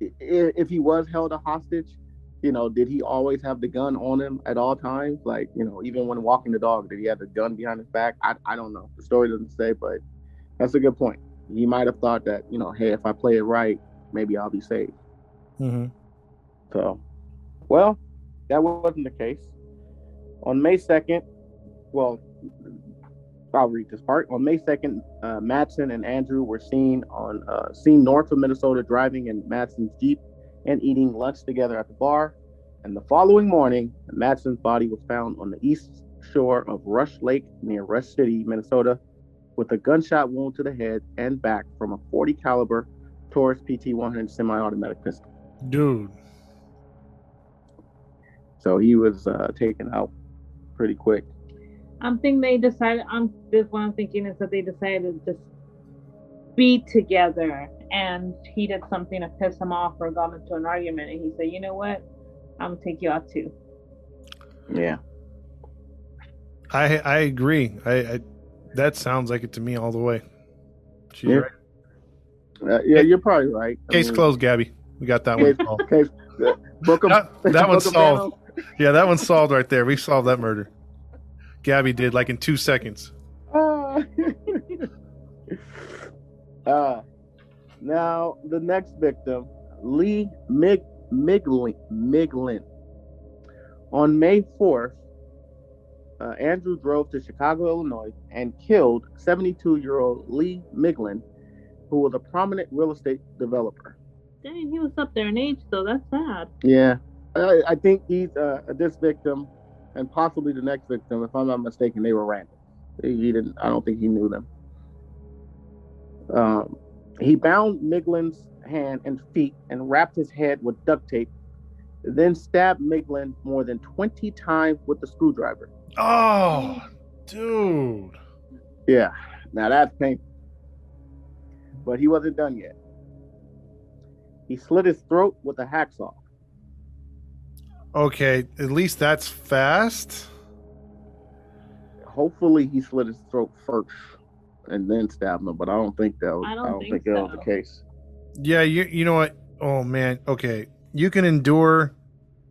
if he was held a hostage, you know, did he always have the gun on him at all times? Like, you know, even when walking the dog, did he have the gun behind his back? I, I don't know. The story doesn't say, but that's a good point. He might have thought that, you know, hey, if I play it right, maybe I'll be safe. Mm-hmm. So, well, that wasn't the case. On May 2nd, well, I'll read this part. On May 2nd, uh, Madson and Andrew were seen on uh, seen north of Minnesota driving in Madson's Jeep and eating lunch together at the bar. And the following morning, Madson's body was found on the east shore of Rush Lake near Rush City, Minnesota, with a gunshot wound to the head and back from a 40 caliber Taurus PT-100 semi-automatic pistol. Dude. So he was uh, taken out pretty quick. I'm thinking they decided. I'm this what I'm thinking is that they decided to just be together, and he did something to piss him off or got into an argument, and he said, "You know what? I'm gonna take you out too." Yeah. I I agree. I, I that sounds like it to me all the way. She's Yeah. right. Uh, yeah, you're probably right. I Case mean, closed, Gabby. We got that one solved. Case, uh, book 'em- That, that *laughs* one's solved. down. Yeah, that one's solved right there. We solved that murder. Gabby did like in two seconds. Ah. uh, *laughs* now the next victim, Lee Mig Miglin, Miglin. On May 4th, uh, Andrew drove to Chicago, Illinois, and killed 72-year-old Lee Miglin, who was a prominent real estate developer. Dang, he was up there in age though. That's sad. Yeah, I, I think he's uh, this victim, and possibly the next victim. If I'm not mistaken, they were random. He, he didn't. I don't think he knew them. Um, he bound Miglin's hand and feet and wrapped his head with duct tape. Then stabbed Miglin more than 20 times with the screwdriver. Oh, dude. Yeah, now that's painful. But he wasn't done yet. He slit his throat with a hacksaw. Okay, at least that's fast. hopefully he slit his throat first and then stabbed him, but I don't think that was, I I don't don't, think think, that was the case. Yeah, you you know what? Oh man. Okay, you can endure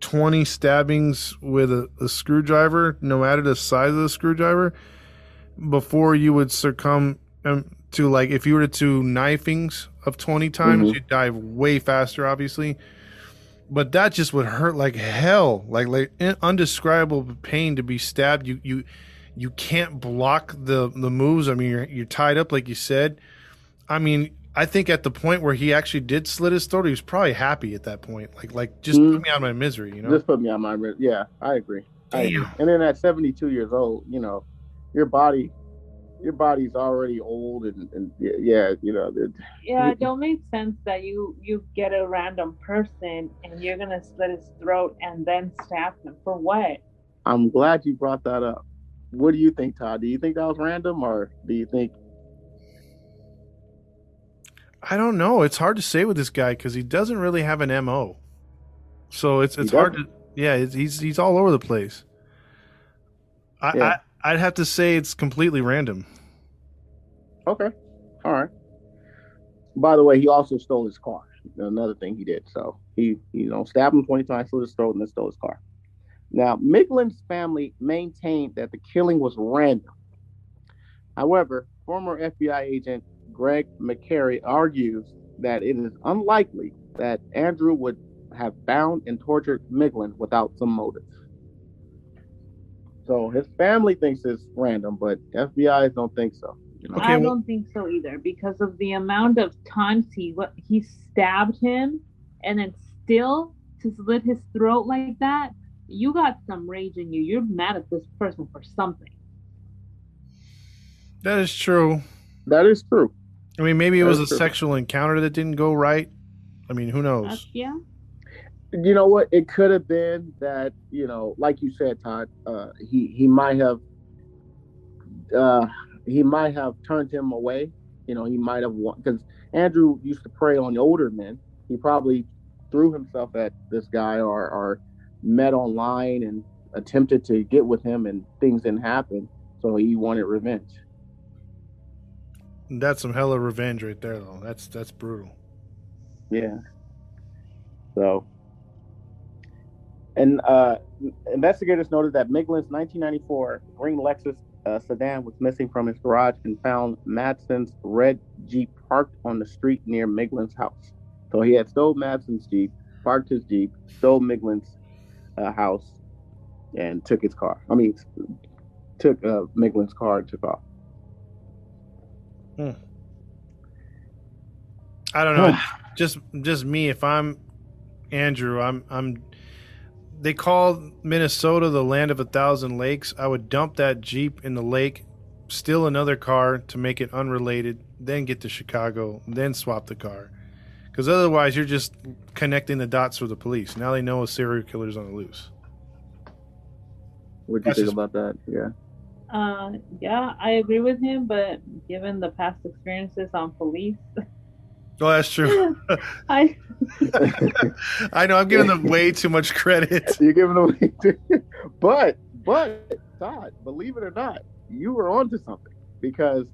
twenty stabbings with a, a screwdriver, no matter the size of the screwdriver, before you would succumb um, to like if you were to do knifings of twenty times, Mhm. you'd die way faster, obviously. But that just would hurt like hell, like like undescribable pain to be stabbed. You you you can't block the the moves. I mean, you're you're tied up, like you said. I mean, I think at the point where he actually did slit his throat, he was probably happy at that point. Like, like just Mm. put me out of my misery, you know? Just put me on my wrist. Yeah, I agree. I agree. And then at 72 years old, you know, your body, your body's already old and, and yeah, you know, it- *laughs* Yeah, it *laughs* don't make sense that you you get a random person and you're gonna slit his throat and then stab him for what? I'm glad you brought that up. What do you think, Todd? Do you think that was random or do you think I don't know. It's hard to say with this guy because he doesn't really have an mo. So it's it's hard to yeah. It's, he's he's all over the place. I, Yeah. I I'd have to say it's completely random. Okay. All right. By the way, he also stole his car. Another thing he did. So he, you know, stabbed him 20 times, slit his throat, and then stole his car. Now, Miglin's family maintained that the killing was random. However, former FBI agent Gregg McCrary argues that it is unlikely that Andrew would have bound and tortured Miglin without some motive. So his family thinks it's random, but FBI's don't think so. You know? Okay, I don't think so either because of the amount of times he what he stabbed him and then still to slit his throat like that. You got some rage in you. You're mad at this person for something. That is true. That is true. I mean, maybe it was a sexual encounter that didn't go right. I mean, who knows? That's, yeah. you know what it could have been that you know like you said todd uh he he might have uh he might have turned him away you know he might have because andrew used to prey on the older men he probably threw himself at this guy or or met online and attempted to get with him and things didn't happen so he wanted revenge That's some hella revenge right there, though. That's that's brutal. Yeah. So, and uh, investigators noted that Miglin's 1994 green Lexus uh, sedan was missing from his garage and found Madson's red Jeep parked on the street near Miglin's house. So he had stole Madson's Jeep, parked his Jeep, stole Miglin's uh, house, and took his car. I mean, took uh, Miglin's car and took off. I don't know. just just me. If I'm Andrew, I'm I'm. They call Minnesota the land of a thousand lakes. I would dump that Jeep in the lake, steal another car to make it unrelated, then get to Chicago, then swap the car. Because otherwise, you're just connecting the dots for the police. Now they know a serial killer's on the loose. What do you That's think just- about that? Yeah. Uh, yeah, I agree with him, but given the past experiences on police, Oh, that's true. *laughs* I *laughs* I know I'm giving them way too much credit. *laughs* You're giving them way too, but but Todd, believe it or not, you were onto something because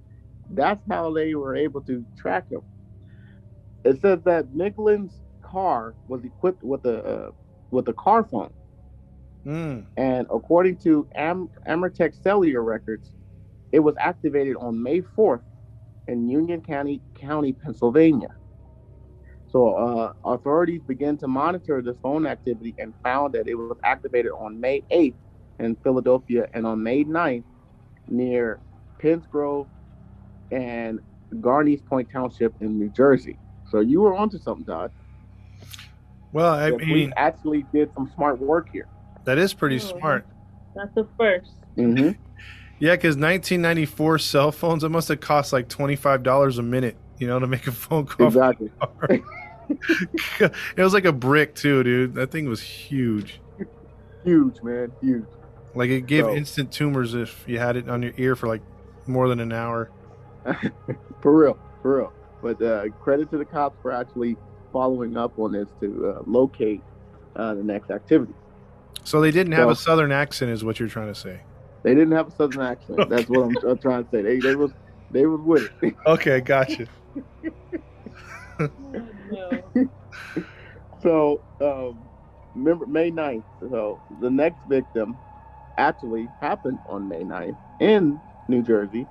that's how they were able to track him. It says that Miglin's car was equipped with a uh, with a car phone, Mm. and according to Am- Ameritech cellular records, it was activated on May 4th in Union County, County, Pennsylvania. So uh, authorities began to monitor the phone activity and found that it was activated on May 8th in Philadelphia and on May 9th near Penns Grove and Carneys Point Township in New Jersey. So you were onto something, Todd. Well, I mean, actually did some smart work here. That is pretty Oh. smart. that's the first. Mm-hmm. Yeah, because 1994 cell phones, it must have cost like $25 a minute, you know, to make a phone call. Exactly. *laughs* it was like a brick, too, dude. That thing was huge. Huge, man. Huge. Like it gave So- instant tumors if you had it on your ear for like more than an hour. *laughs* For real, for real. But uh, credit to the cops for actually following up on this to uh, locate uh, the next activity. So they didn't have So- a southern accent, is what you're trying to say. They didn't have a southern accent. *laughs* That's what I'm, I'm trying to say. They, they was they was with it. *laughs* Okay, gotcha. *laughs* So um, remember May 9th. So the next victim actually happened on May 9th in New Jersey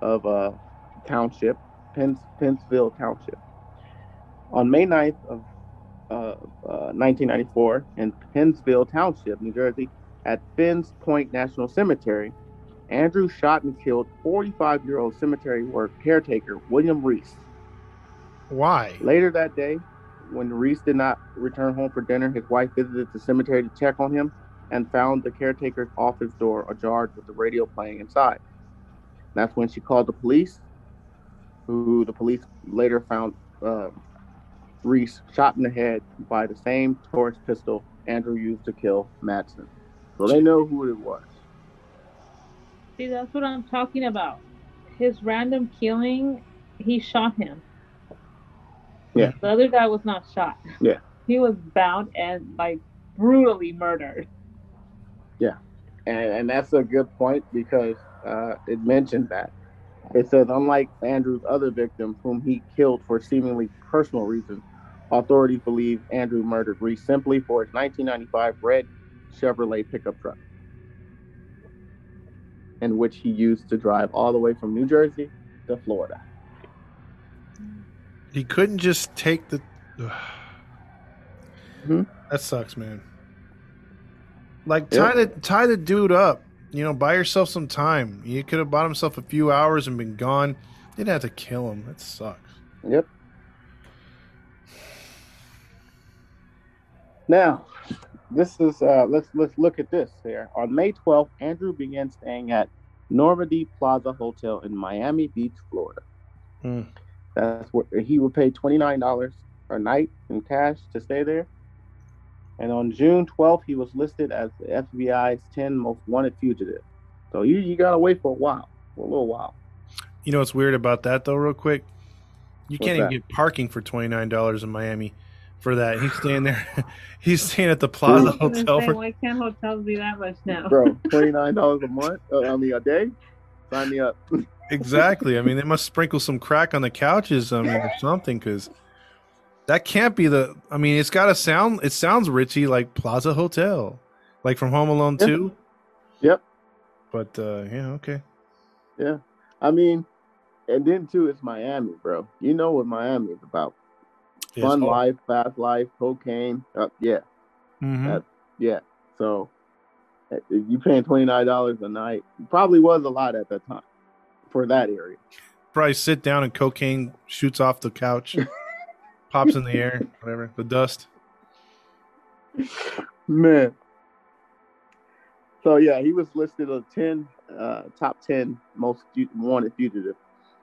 of a township, Pennsville Township. On May 9th of uh, uh, 1994 in Pennsville Township, New Jersey, at Finns Point National Cemetery, Andrew shot and killed 45-year-old cemetery work caretaker William Reese. Why? Later that day, when Reese did not return home for dinner, his wife visited the cemetery to check on him and found the caretaker's office door ajar with the radio playing inside. That's when she called the police, who the police later found uh, Reese shot in the head by the same Taurus pistol Andrew used to kill Madson. So they know who it was. See, that's what I'm talking about. His random killing, he shot him. Yeah. The other guy was not shot. Yeah. He was bound and like brutally murdered. Yeah. And, and that's a good point because uh, it mentioned that. It says, unlike Andrew's other victims, whom he killed for seemingly personal reasons, authorities believe Andrew murdered Reese simply for his 1995 red Chevrolet pickup truck, in which he used to drive all the way from New Jersey to Florida. He couldn't just take the. Mhm. That sucks, man. Like tie the tie the dude up. You know, buy yourself some time. You could have bought himself a few hours and been gone. You didn't have to kill him. That sucks. Yep. Now, this is uh, let's let's look at this here. On May 12th, Andrew began staying at Normandy Plaza Hotel in Miami Beach, Florida. Hmm. That's where he would pay twenty nine dollars a night in cash to stay there. And on June 12th, he was listed as the FBI's 10 most wanted fugitive. So you you gotta wait for a while, for a little while. You know what's weird about that though, real quick? You What's can't even that? get parking for twenty nine dollars in Miami for that. He's staying there. *laughs* He's staying at the Plaza I Hotel say, for why can't hotels be that much now? Bro, *laughs* twenty nine dollars a month. Uh, I mean a day. Sign me up. *laughs* exactly. I mean, they must sprinkle some crack on the couches, I mean, or something, because that can't be the. I mean, it's got to sound. It sounds richy like Plaza Hotel, like from Home Alone Yeah. Two. Yep. But uh, yeah, okay. Yeah. I mean, and then too, it's Miami, bro. You know what Miami is about. It's Fun life, fast life, cocaine. Uh, yeah, Mhm. that- yeah. So if you paying twenty nine dollars a night, probably was a lot at that time for that area. probably sit down and cocaine shoots off the couch, *laughs* pops in the air, whatever the dust. Man. So yeah, he was listed as ten uh, top ten most wanted fugitive,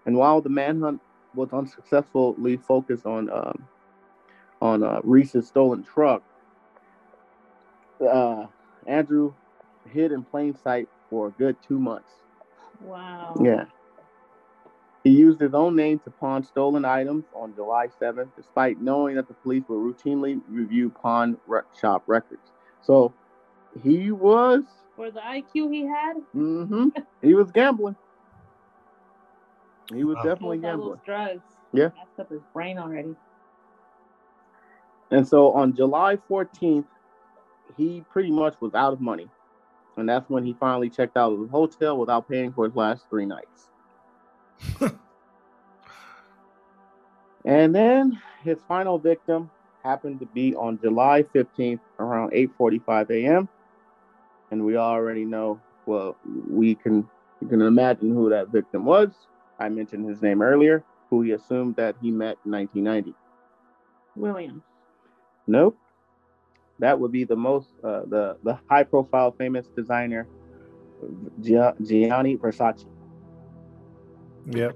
and while the manhunt was unsuccessfully focused on um, on uh, Reese's stolen truck, uh, Andrew hid in plain sight for a good two months. Wow. Yeah. He used his own name to pawn stolen items on July 7th, despite knowing that the police will routinely review pawn shop records. So he was. For the IQ he had? Mm-hmm. he was gambling. He was Wow. definitely Those- gambling. drugs. Yeah. Messed up his brain already. And so on July 14th, he pretty much was out of money. And that's when he finally checked out of the hotel without paying for his last three nights. *laughs* and then his final victim happened to be on July 15th around 8:45 a.m. And we already know, well, we can you can imagine who that victim was. I mentioned his name earlier, who he assumed that he met in 1990. Williams. Nope. That would be the most uh, the the high profile famous designer Gia- Gianni Versace. Yep.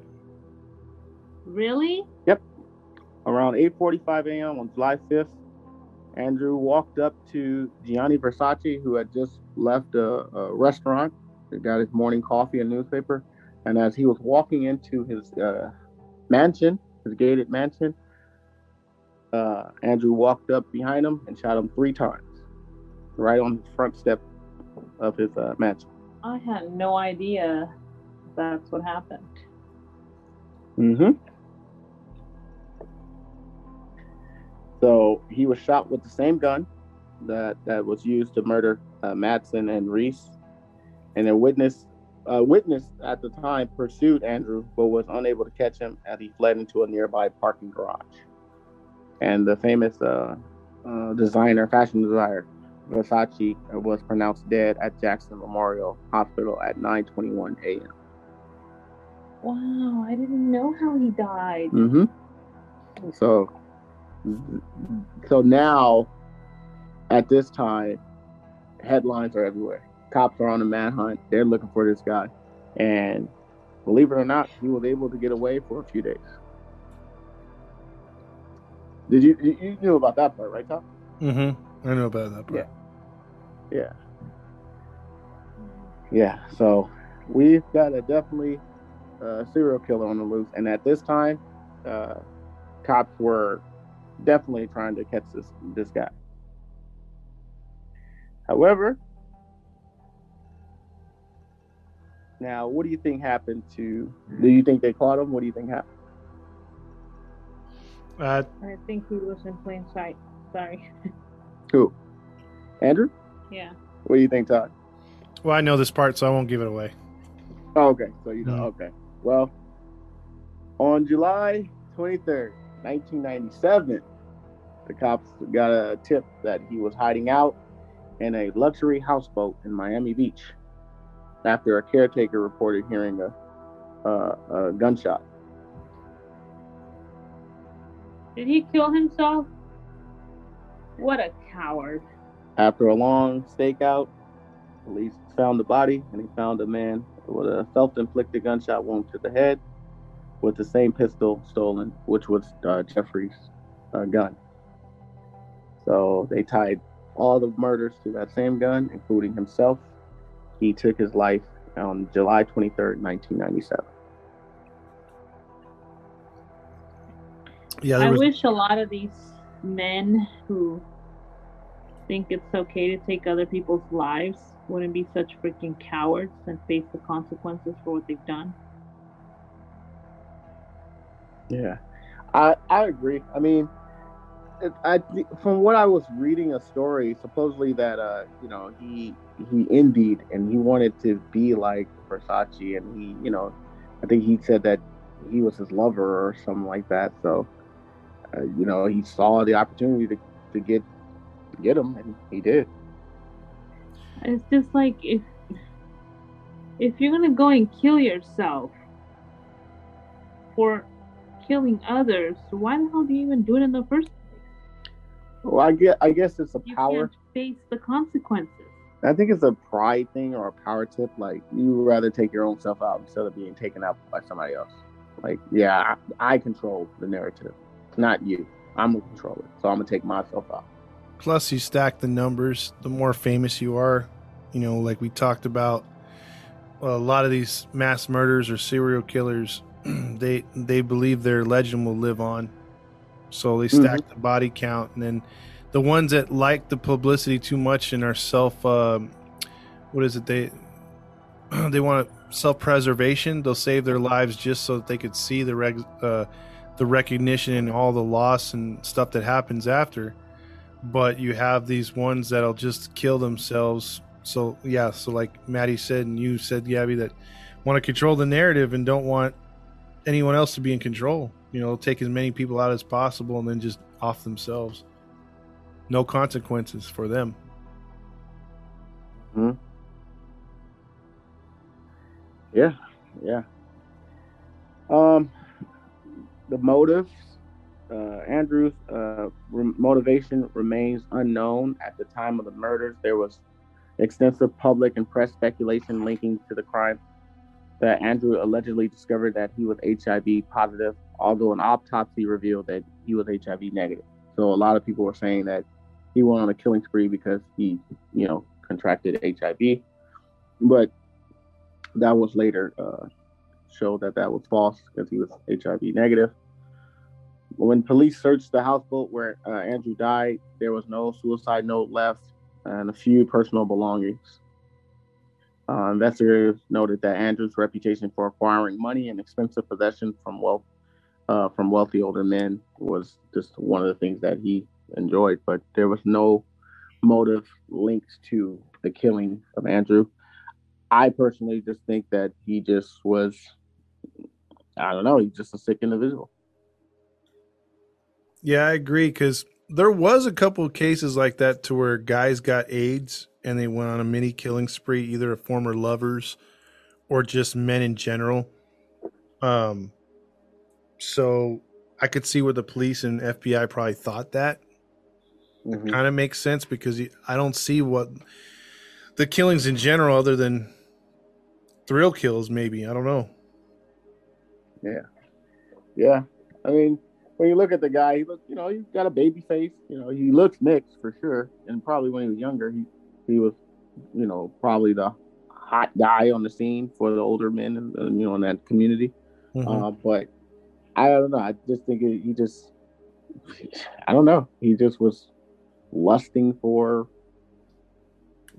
Really? Yep. Around 8:45 a.m. on July 5th, Andrew walked up to Gianni Versace, who had just left a, a restaurant. He got his morning coffee and newspaper, and as he was walking into his uh, mansion, his gated mansion, uh, Andrew walked up behind him and shot him three times, right on the front step of his uh, mansion. I had no idea that's what happened. Mm-hmm. So he was shot with the same gun that that was used to murder uh, Madson and Reese, and a witness uh, witness at the time pursued Andrew, but was unable to catch him as he fled into a nearby parking garage. And the famous uh, uh, designer, fashion designer Versace, uh, was pronounced dead at Jackson Memorial Hospital at 9:21 a.m. Wow, I didn't know how he died. Mm-hmm. So, so now, at this time, headlines are everywhere. Cops are on a manhunt. They're looking for this guy, and believe it or not, he was able to get away for a few days. Did you you, knew about that part, right, Tom? Mm-hmm. I know about that part. Yeah. Yeah. So we've got a definitely uh, serial killer on the loose, and at this time, uh, cops were definitely trying to catch this this guy. However, now what do you think happened to? Do you think they caught him? What do you think happened? Uh, I think he was in plain sight. Sorry. *laughs* Who? Andrew? Yeah. What do you think, Todd? well, I know this part, so I won't give it away. Oh, okay. So you know, Mhm. okay. Well, on July 23rd, 1997, the cops got a tip that he was hiding out in a luxury houseboat in Miami Beach after a caretaker reported hearing a, a, a gunshot. Did he kill himself? What a coward. After a long stakeout, police found the body and they found a man with a self-inflicted gunshot wound to the head with the same pistol stolen, which was uh, Jeffrey's uh, gun. So they tied all the murders to that same gun, including himself. He took his life on July 23rd, 1997. Yeah, there I was. wish a lot of these men who think it's okay to take other people's lives wouldn't be such freaking cowards and face the consequences for what they've done. Yeah, I I agree. I mean, it, I from what I was reading a story, supposedly that uh you know he he envied and he wanted to be like Versace, and he you know I think he said that he was his lover or something like that. So uh, you know he saw the opportunity to to get get him, and he did. It's just like if if you're gonna go and kill yourself, for killing others. Why the hell do you even do it in the first place? Well, I get. I guess it's a You power. can't face the consequences. I think it's a pride thing or a power tip. Like you rather take your own self out instead of being taken out by somebody else. Like, yeah, I, I control the narrative, not you. I'm gonna control it, so I'm gonna take myself out. Plus, you stack the numbers. The more famous you are, you know, like we talked about, a lot of these mass murders or serial killers, *clears throat* they they believe their legend will live on, so they stack the body count, and then the ones that like the publicity too much and are self, um, what is it? They *clears throat* they want self preservation. They'll save their lives just so that they could see the reg, uh, the recognition and all the loss and stuff that happens after but you have these ones that'll just kill themselves. So yeah, so like Maddie said and you said, Gabby, that want to control the narrative and don't want anyone else to be in control. You know, take as many people out as possible and then just off themselves. No consequences for them. Hmm. Yeah, yeah. Um, the motives, uh, Andrew's uh, re- motivation remains unknown. At the time of the murders, there was extensive public and press speculation linking to the crime. That Andrew allegedly discovered that he was HIV positive, although an autopsy revealed that he was HIV negative. So a lot of people were saying that he went on a killing spree because he, you know, contracted HIV. But that was later uh, showed that that was false because he was HIV negative. When police searched the houseboat where uh, Andrew died, there was no suicide note left and a few personal belongings. Uh, investigators noted that Andrew's reputation for acquiring money and expensive possessions from wealth uh, from wealthy older men was just one of the things that he enjoyed, but there was no motive linked to the killing of Andrew. I personally just think that he just was, I don't know, he's just a sick individual. Yeah, I agree because there was a couple of cases like that to where guys got AIDS and they went on a mini killing spree, either of former lovers or just men in general. Um, so I could see where the police and FBI probably thought that. Mhm. Kind of makes sense because I don't see what the killings in general, other than thrill kills, maybe. I don't know. Yeah, Yeah. I mean, when you look at the guy, he looks, you know, he's got a baby face. You know, he looks mixed for sure, and probably when he was younger, he he was, you know, probably the hot guy on the scene for the older men, and you know, in that community. Mhm. Uh, but I don't know. I just think it, he just, I don't know. He just was lusting for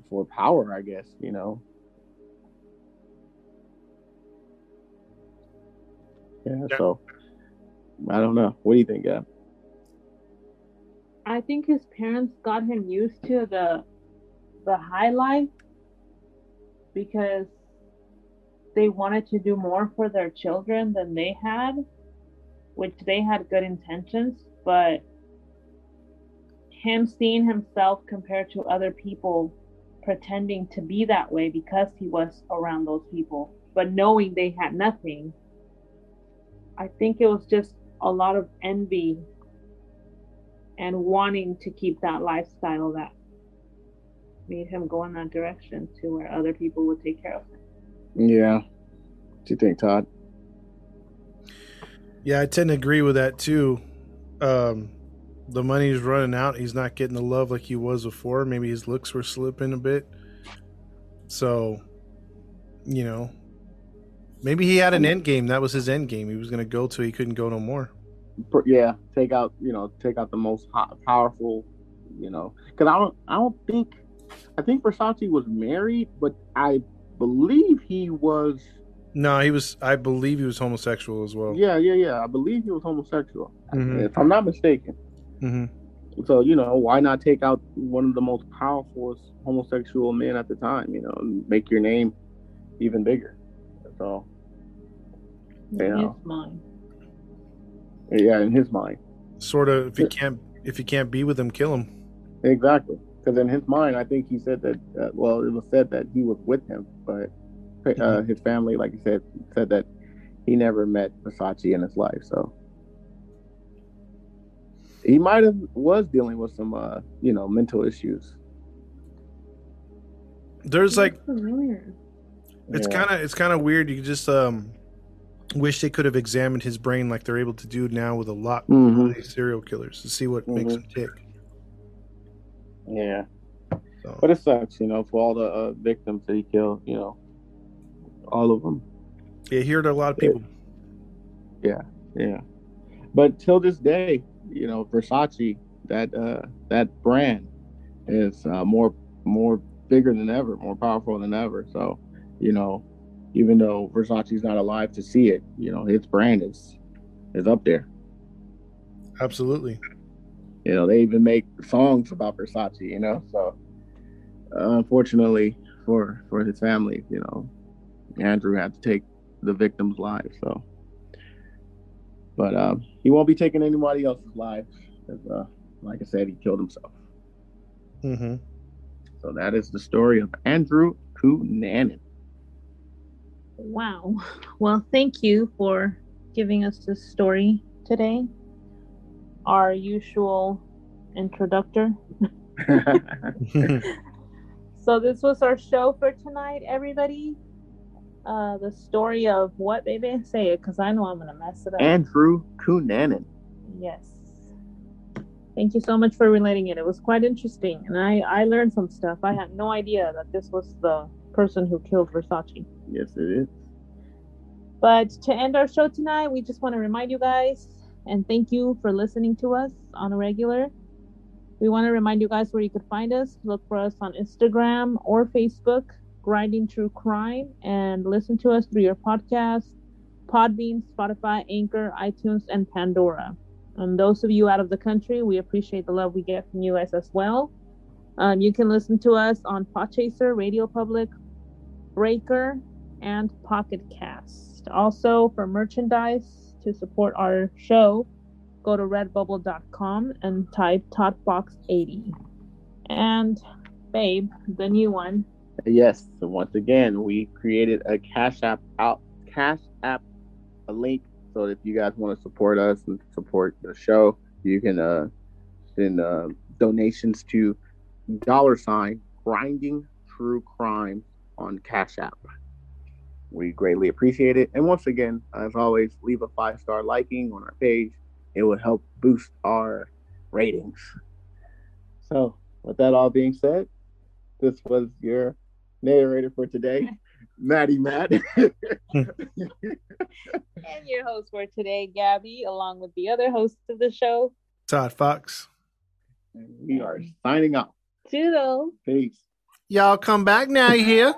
for power, I guess. You know. Yeah. Yeah. So I don't know. What do you think, Gab? I think his parents got him used to the the high life because they wanted to do more for their children than they had, which they had good intentions, but him seeing himself compared to other people pretending to be that way because he was around those people, but knowing they had nothing. I think it was just a lot of envy and wanting to keep that lifestyle that made him go in that direction to where other people would take care of him. Yeah. What do you think, Todd? Yeah, I tend to agree with that too. Um, the money's running out. He's not getting the love like he was before. Maybe his looks were slipping a bit. So, you know, maybe he had an end game. That was his end game. He was going to go to. He couldn't go no more. Yeah, take out you know take out the most powerful, you know, because I don't I don't think I think Versace was married, but I believe he was. No, he was. I believe he was homosexual as well. Yeah, yeah, yeah. I believe he was homosexual, Mhm. if I'm not mistaken. hmm So you know, why not take out one of the most powerful homosexual men at the time? You know, and make your name even bigger. So In Yeah. his mind. yeah, in his mind, Sort of. If you can't, if you can't be with him, kill him. exactly. Because in his mind, I think he said that. Uh, well, it was said that he was with him, but uh, his family, like you said, said that he never met Versace in his life, so he might have was dealing with some uh, you know, mental issues. There's like familiar. It's Yeah. kind of it's kind of weird. You just um wish they could have examined his brain like they're able to do now with a lot Mhm. of these serial killers to see what makes Mhm. them tick. Yeah. So, But it sucks, you know, for all the uh, victims that he killed, you know, all of them. yeah, here are a lot of people. Yeah, yeah. But till this day, you know, Versace, that uh that brand is uh, more more bigger than ever, more powerful than ever. So, you know, even though Versace's not alive to see it, you know, his brand is is up there. Absolutely. You know, they even make songs about Versace, you know. So uh, unfortunately for for his family, you know, Andrew had to take the victim's life. So but um, he won't be taking anybody else's life. 'cause, Uh, like I said, he killed himself. Mm-hmm. So that is the story of Andrew Cunanan. Wow. Well, thank you for giving us this story today. Our usual introductor. *laughs* *laughs* So this was our show for tonight, everybody. Uh, the story of what, baby? Say it, because I know I'm gonna mess it up. Andrew Cunanan. yes. Thank you so much for relating it. It was quite interesting, and I I learned some stuff. I had no idea that this was the person who killed Versace. Yes, it is. But to end our show tonight, we just want to remind you guys and thank you for listening to us on a regular. We want to remind you guys where you could find us. Look for us on Instagram or Facebook, Grinding True Crime, and listen to us through your podcast, Podbean, Spotify, Anchor, iTunes, and Pandora. And those of you out of the country, we appreciate the love we get from you guys as well. Um, you can listen to us on Podchaser, Radio Public, Breaker, and Pocket Cast. Also, for merchandise to support our show, go to redbubble.com and type ToddFox80. And, babe, the new one. Yes. So once again, we created a Cash App out Cash App a link so if you guys want to support us and support the show, you can uh send uh, donations to dollar sign grinding true crime on Cash App. We greatly appreciate it. And once again, as always, leave a five star liking on our page. It will help boost our ratings. So, with that all being said, this was your narrator for today, *laughs* Maddie Matt. *laughs* *laughs* And your host for today, Gabby, along with the other hosts of the show, Todd Fox. we are signing off. Toodles. Peace. Y'all come back now, you hear?